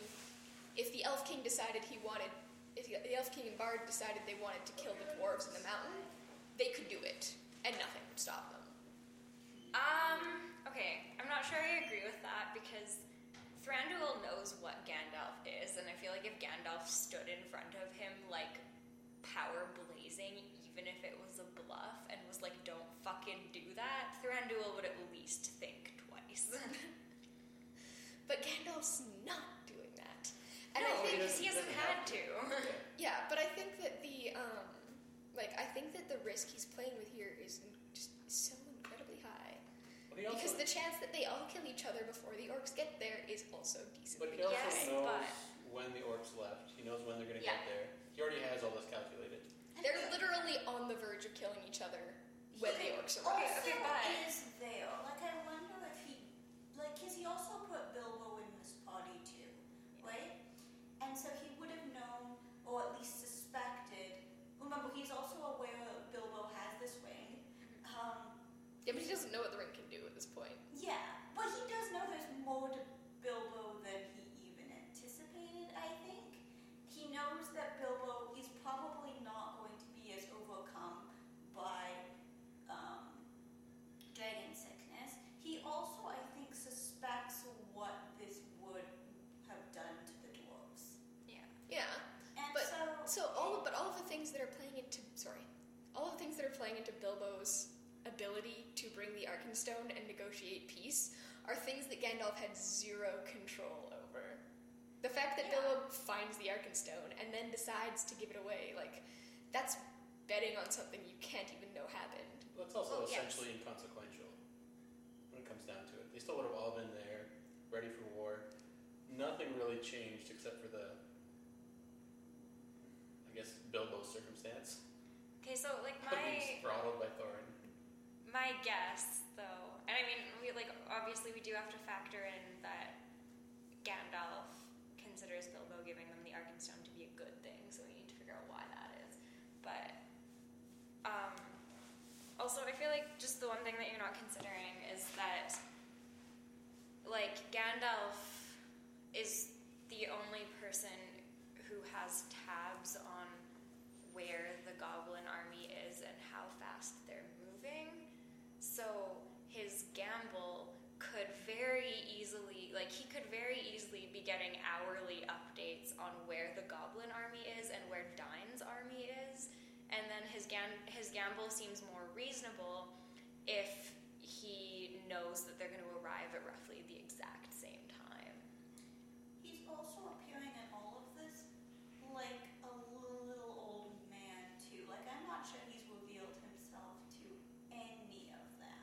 if the Elf King decided he wanted, if the the Elf King and Bard decided they wanted to kill the dwarves in the mountain, they could do it, and nothing would stop them. Um, okay, I'm not sure I agree with that because Thranduil knows what Gandalf is, and I feel like if Gandalf stood in front of him, like, power blazing, even if it was a bluff, and was like, don't fucking do that, Thranduil would at least think twice. But Gandalf's not doing that. And I no, think because he hasn't had to. Yeah, but I think that the um, like I think that the risk he's playing with here is just so incredibly high But also, because the chance that they all kill each other before the orcs get there is also decent. but decently he also Yes, knows but- when the orcs left. He knows when they're going to Yeah. get there. He already has all this calculated. They're literally on the verge of killing each other when the orcs Also arrive. okay, but- is there. Like I wonder if he, like, cause he also put Bilbo in this party too, right? And so he would have known, or at least suspected. Remember, he's also aware that Bilbo has this ring. Um, Yeah, but he doesn't know what the ring can do at this point. yeah, but he does know there's more to Bilbo than he even anticipated. I think he knows that Bilbo is probably not going to be as overcome by um, dragon sickness. He also, I think, suspects what this would have done to the dwarves. yeah. Yeah, And But- so, so all of, but all of the things that are playing into sorry, all of the things that are playing into Bilbo's ability to bring the Arkenstone and negotiate peace are things that Gandalf had zero control over. The fact that Yeah. Bilbo finds the Arkenstone and then decides to give it away, like that's betting on something you can't even know happened. Well, it's also Well, yes. essentially inconsequential when it comes down to it. They still would have all been there, ready for war. Nothing really changed except for the, I guess, Bilbo's circumstance. Okay, so, like, my. throttled by Thorin. My guess, though, and I mean, we like obviously we do have to factor in that Gandalf considers Bilbo giving them the Arkenstone to be a good thing, so we need to figure out why that is. But um, also, I feel like just the one thing that you're not considering is that like Gandalf is the only person who has tabs on where the goblin army is and how fast they're moving. So his gamble could very easily, like, he could very easily be getting hourly updates on where the goblin army is and where Dain's army is. And then his, gam- his gamble seems more reasonable if he knows that they're going to arrive at roughly the exact same time. He's also appearing in all of this like a little old man too. Like I'm not sure he's revealed himself to any of them.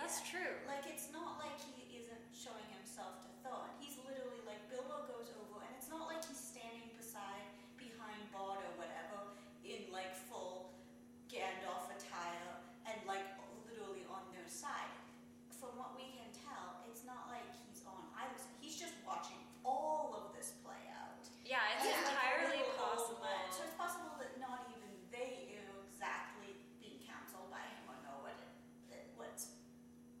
That's yet. true. Like it's not like he isn't showing himself to Thorin. He's literally like Bilbo goes over, and it's not like he's standing beside behind Bard or whatever in like full Gandalf attire and like literally on their side. From what we can tell, it's not like he's on either side. He's just watching all of this play out. Yeah, it's He's like a entirely little old possible. man. So it's possible that not even they are exactly being counseled by him or know what it, it what's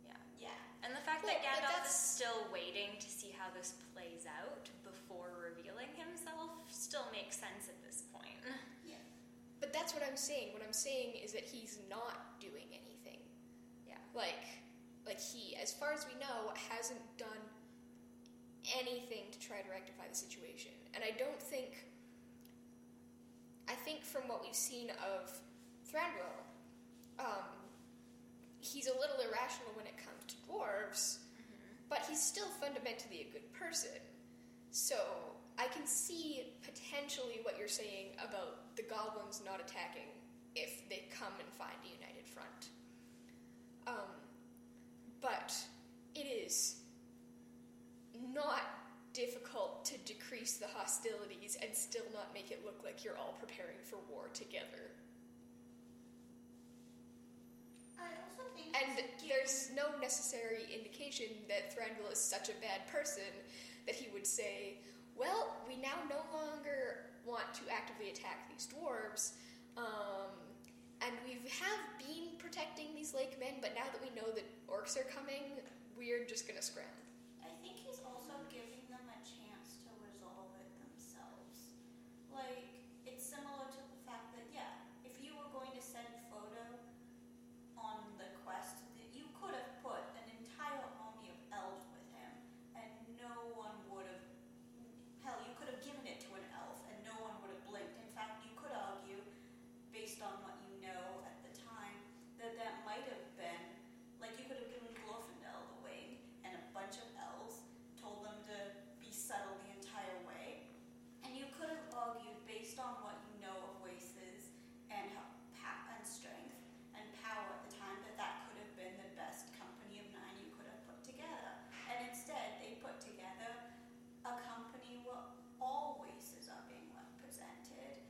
Yeah. yeah. And the fact Well, that but Gandalf is that's- still waiting to see how this plays out before revealing himself still makes sense at this point. Yeah. But that's what I'm saying. What I'm saying is that he's not doing anything. Yeah. Like, like he, as far as we know, hasn't done anything to try to rectify the situation. And I don't think. I think from what we've seen of Thranduil, um, he's a little irrational when it comes to dwarves, but he's still fundamentally a good person. So I can see potentially what you're saying about the goblins not attacking if they come and find a united front. Um, but it is not difficult to decrease the hostilities and still not make it look like you're all preparing for war together. I also think And there's no necessary indication that Thranduil is such a bad person that he would say, well, we now no longer want to actively attack these dwarves, um, and we have been protecting these lake men, but now that we know that orcs are coming, we're just gonna scram. I think he's also giving them a chance to resolve it themselves. Like, it's similar to the fact that, yeah, if you were going to send Frodo on the quest, that you could have put an entire army of elves with him, and no one would have. Hell, you could have given it to an elf, and no one would have blinked. In fact, you could argue, based on what you know at the time, that that might have been like you could have given Glorfindel the Ring and a bunch of elves, told them to be subtle the entire way, and you could have argued based on what you know of races and how, pa- and strength and power at the time that that could have been the best company of nine you could have put together. And instead, they put together a company where all races are being represented,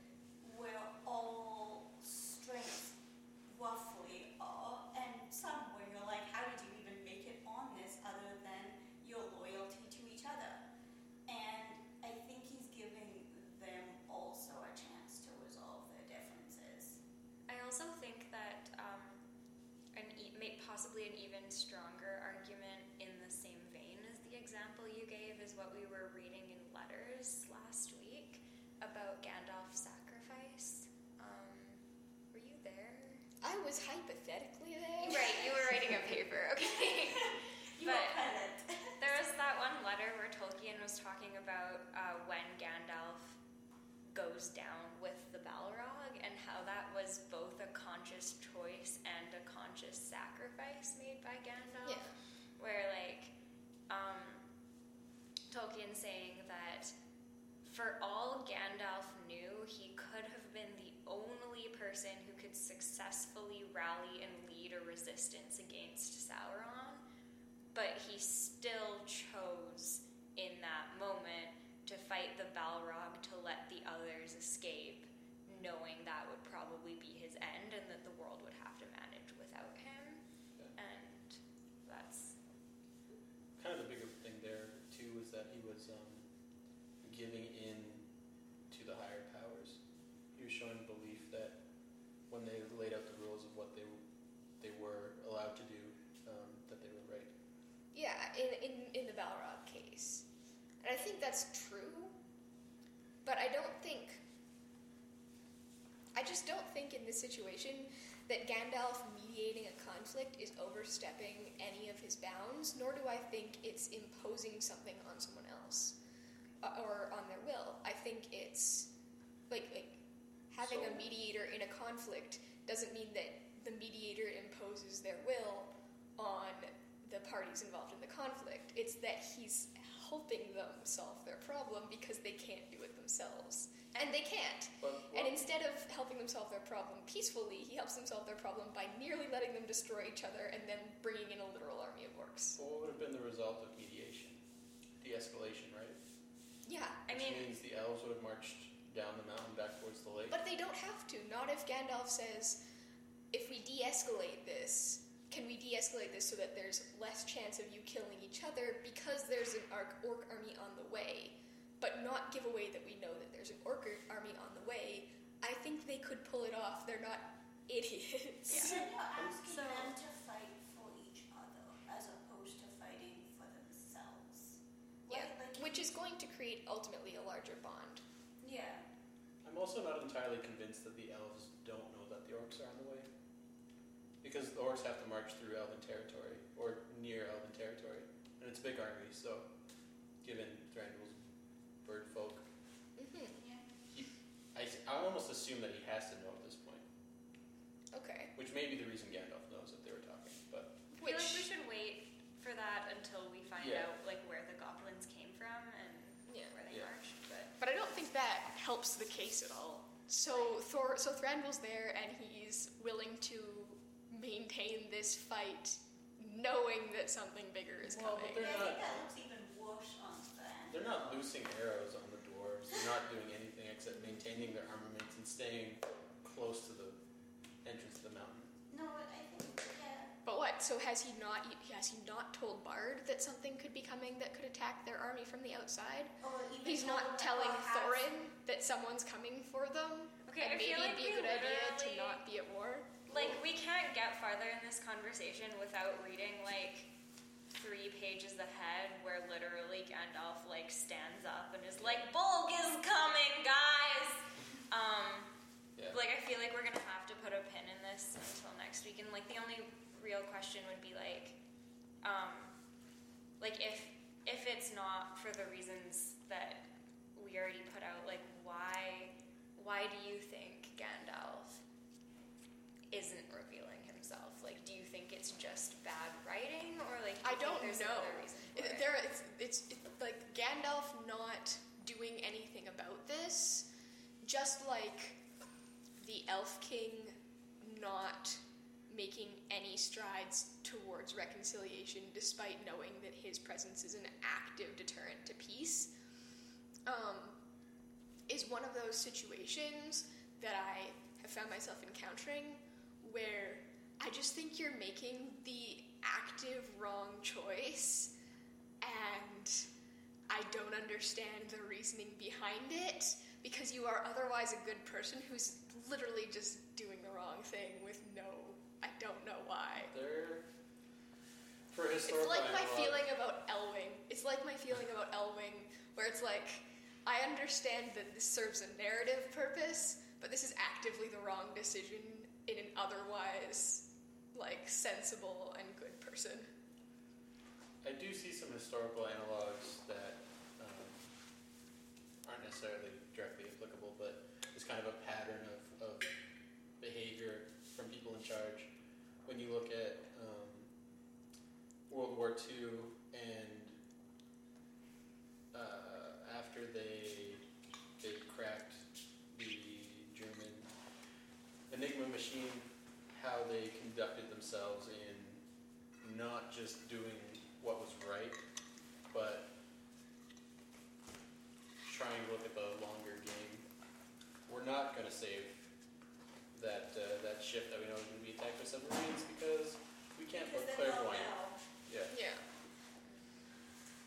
where all strengths roughly are, and some where you're like, how did you even make it on this other than your loyalty to each other? And I think he's giving them also a chance to resolve their differences. I also think that um, an e- may- possibly an even stronger argument in the same vein as the example you gave is what we were reading in letters last week about Gandalf's sacrifice. Um, were you there? I was hypothetically there. Right, you were writing a paper, okay. You But-. There was that one letter where Tolkien was talking about uh, when Gandalf goes down with the Balrog and how that was both a conscious choice and a conscious sacrifice made by Gandalf. Yeah. Where, like, um, Tolkien saying that for all Gandalf knew, he could have been the only person who could successfully rally and lead a resistance against Sauron but he still chose in that moment to fight the Balrog to let the others escape, knowing that would probably be his end and that the world would have to manage without him. Yeah. And that's Kind of the bigger thing there too was that he was um, giving in to the higher powers. He was showing belief that when they laid out the rules of what they they were allowed to do, um, that they were right. Yeah, in, in, in the Balrog case. And I think that's true, but I don't think. I just don't think in this situation that Gandalf mediating a conflict is overstepping any of his bounds, nor do I think it's imposing something on someone else uh, or on their will. I think it's like like having a mediator in a conflict doesn't mean that the mediator imposes their will on the parties involved in the conflict. It's that he's helping them solve their problem because they can't do it themselves. And they can't. But And instead of helping them solve their problem peacefully, he helps them solve their problem by nearly letting them destroy each other and then bringing in a literal army of orcs. what would have been the result of mediation? De-escalation, right? Yeah, I Which mean, means the elves would have marched down the mountain back towards the lake. but they don't have to. Not if Gandalf says, if we de escalate this, can we de escalate this so that there's less chance of you killing each other because there's an orc, orc army on the way, but not give away that we know that there's an orc army on the way? I think they could pull it off. They're not idiots. Yeah. So you're asking So- them to fight for each other as opposed to fighting for themselves. Yeah, Like, which is going to create ultimately a larger bond. yeah. I'm also not entirely convinced that the elves don't know that the orcs are on the way. Because the orcs have to march through elven territory, or near elven territory. And it's a big army, so given Thranduil's bird folk, hmm Yeah. I, I almost assume that he has to know at this point. Okay. Which may be the reason Gandalf knows that they were talking. But I feel like we Which, should wait for that until we find Yeah. out like where the goblins came from and Yeah. where they Yeah. marched. But but I don't think that helps the case at all. So Thor, so Thranduil's there, and he's willing to maintain this fight, knowing that something bigger is Well, but coming. They're I not- think that looks even worse on them. they're not loosing arrows on the dwarves. They're not doing anything except maintaining their armaments and staying close to the entrance of the mountain. No, but I think, yeah. But what? So has he not? Has he not told Bard that something could be coming that could attack their army from the outside? Or even He's not them telling or has- Thorin that someone's coming for them. Okay, and I maybe feel like it'd be a we good idea to not be at war. Like we can't get farther in this conversation without reading like three pages ahead where literally Gandalf like stands up and is like, Bolg is coming, guys! Um Yeah. like I feel like we're gonna have to put a pin in this until next week and like the only real question would be like um like if if it's not for the reasons that we already put out like why why do you think Gandalf isn't revealing himself like do you think it's just bad writing or like do I don't know. another reason for It- it? There, it's, it's it's like Gandalf not doing anything about this, just like the Elf King not making any strides towards reconciliation, despite knowing that his presence is an active deterrent to peace, um, is one of those situations that I have found myself encountering where I just think you're making the active wrong choice and I don't understand the reasoning behind it because you are otherwise a good person who's literally just doing the wrong thing with no I don't know why. They're for It's like my analog- feeling about Elwing. It's like my feeling about Elwing, where it's like, I understand that this serves a narrative purpose, but this is actively the wrong decision in an otherwise, like, sensible and good person. I do see some historical analogs that um, aren't necessarily directly applicable, but it's kind of a pattern of, of behavior from people in charge. When you look at um, World War II and uh, after they they cracked the German Enigma how they conducted themselves in not just doing what was right, but trying to look at the longer game. We're not going to save that uh, that ship that we know is going to be attacked by submarines because we can't Because look clairvoyant. know. Yeah, Yeah.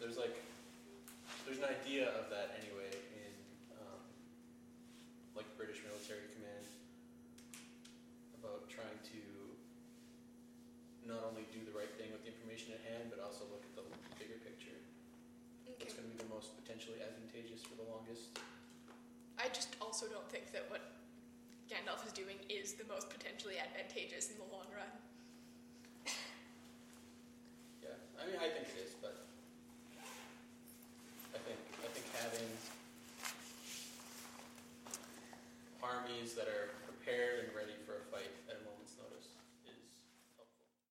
there's like there's an idea of that anyway in um, like British military command about trying to not only do the right thing with the information at hand, but also look at the bigger picture. Okay. What's going to be the most potentially advantageous for the longest? I just also don't think that what Gandalf is doing is the most potentially advantageous in the long run. Yeah, I mean, I think it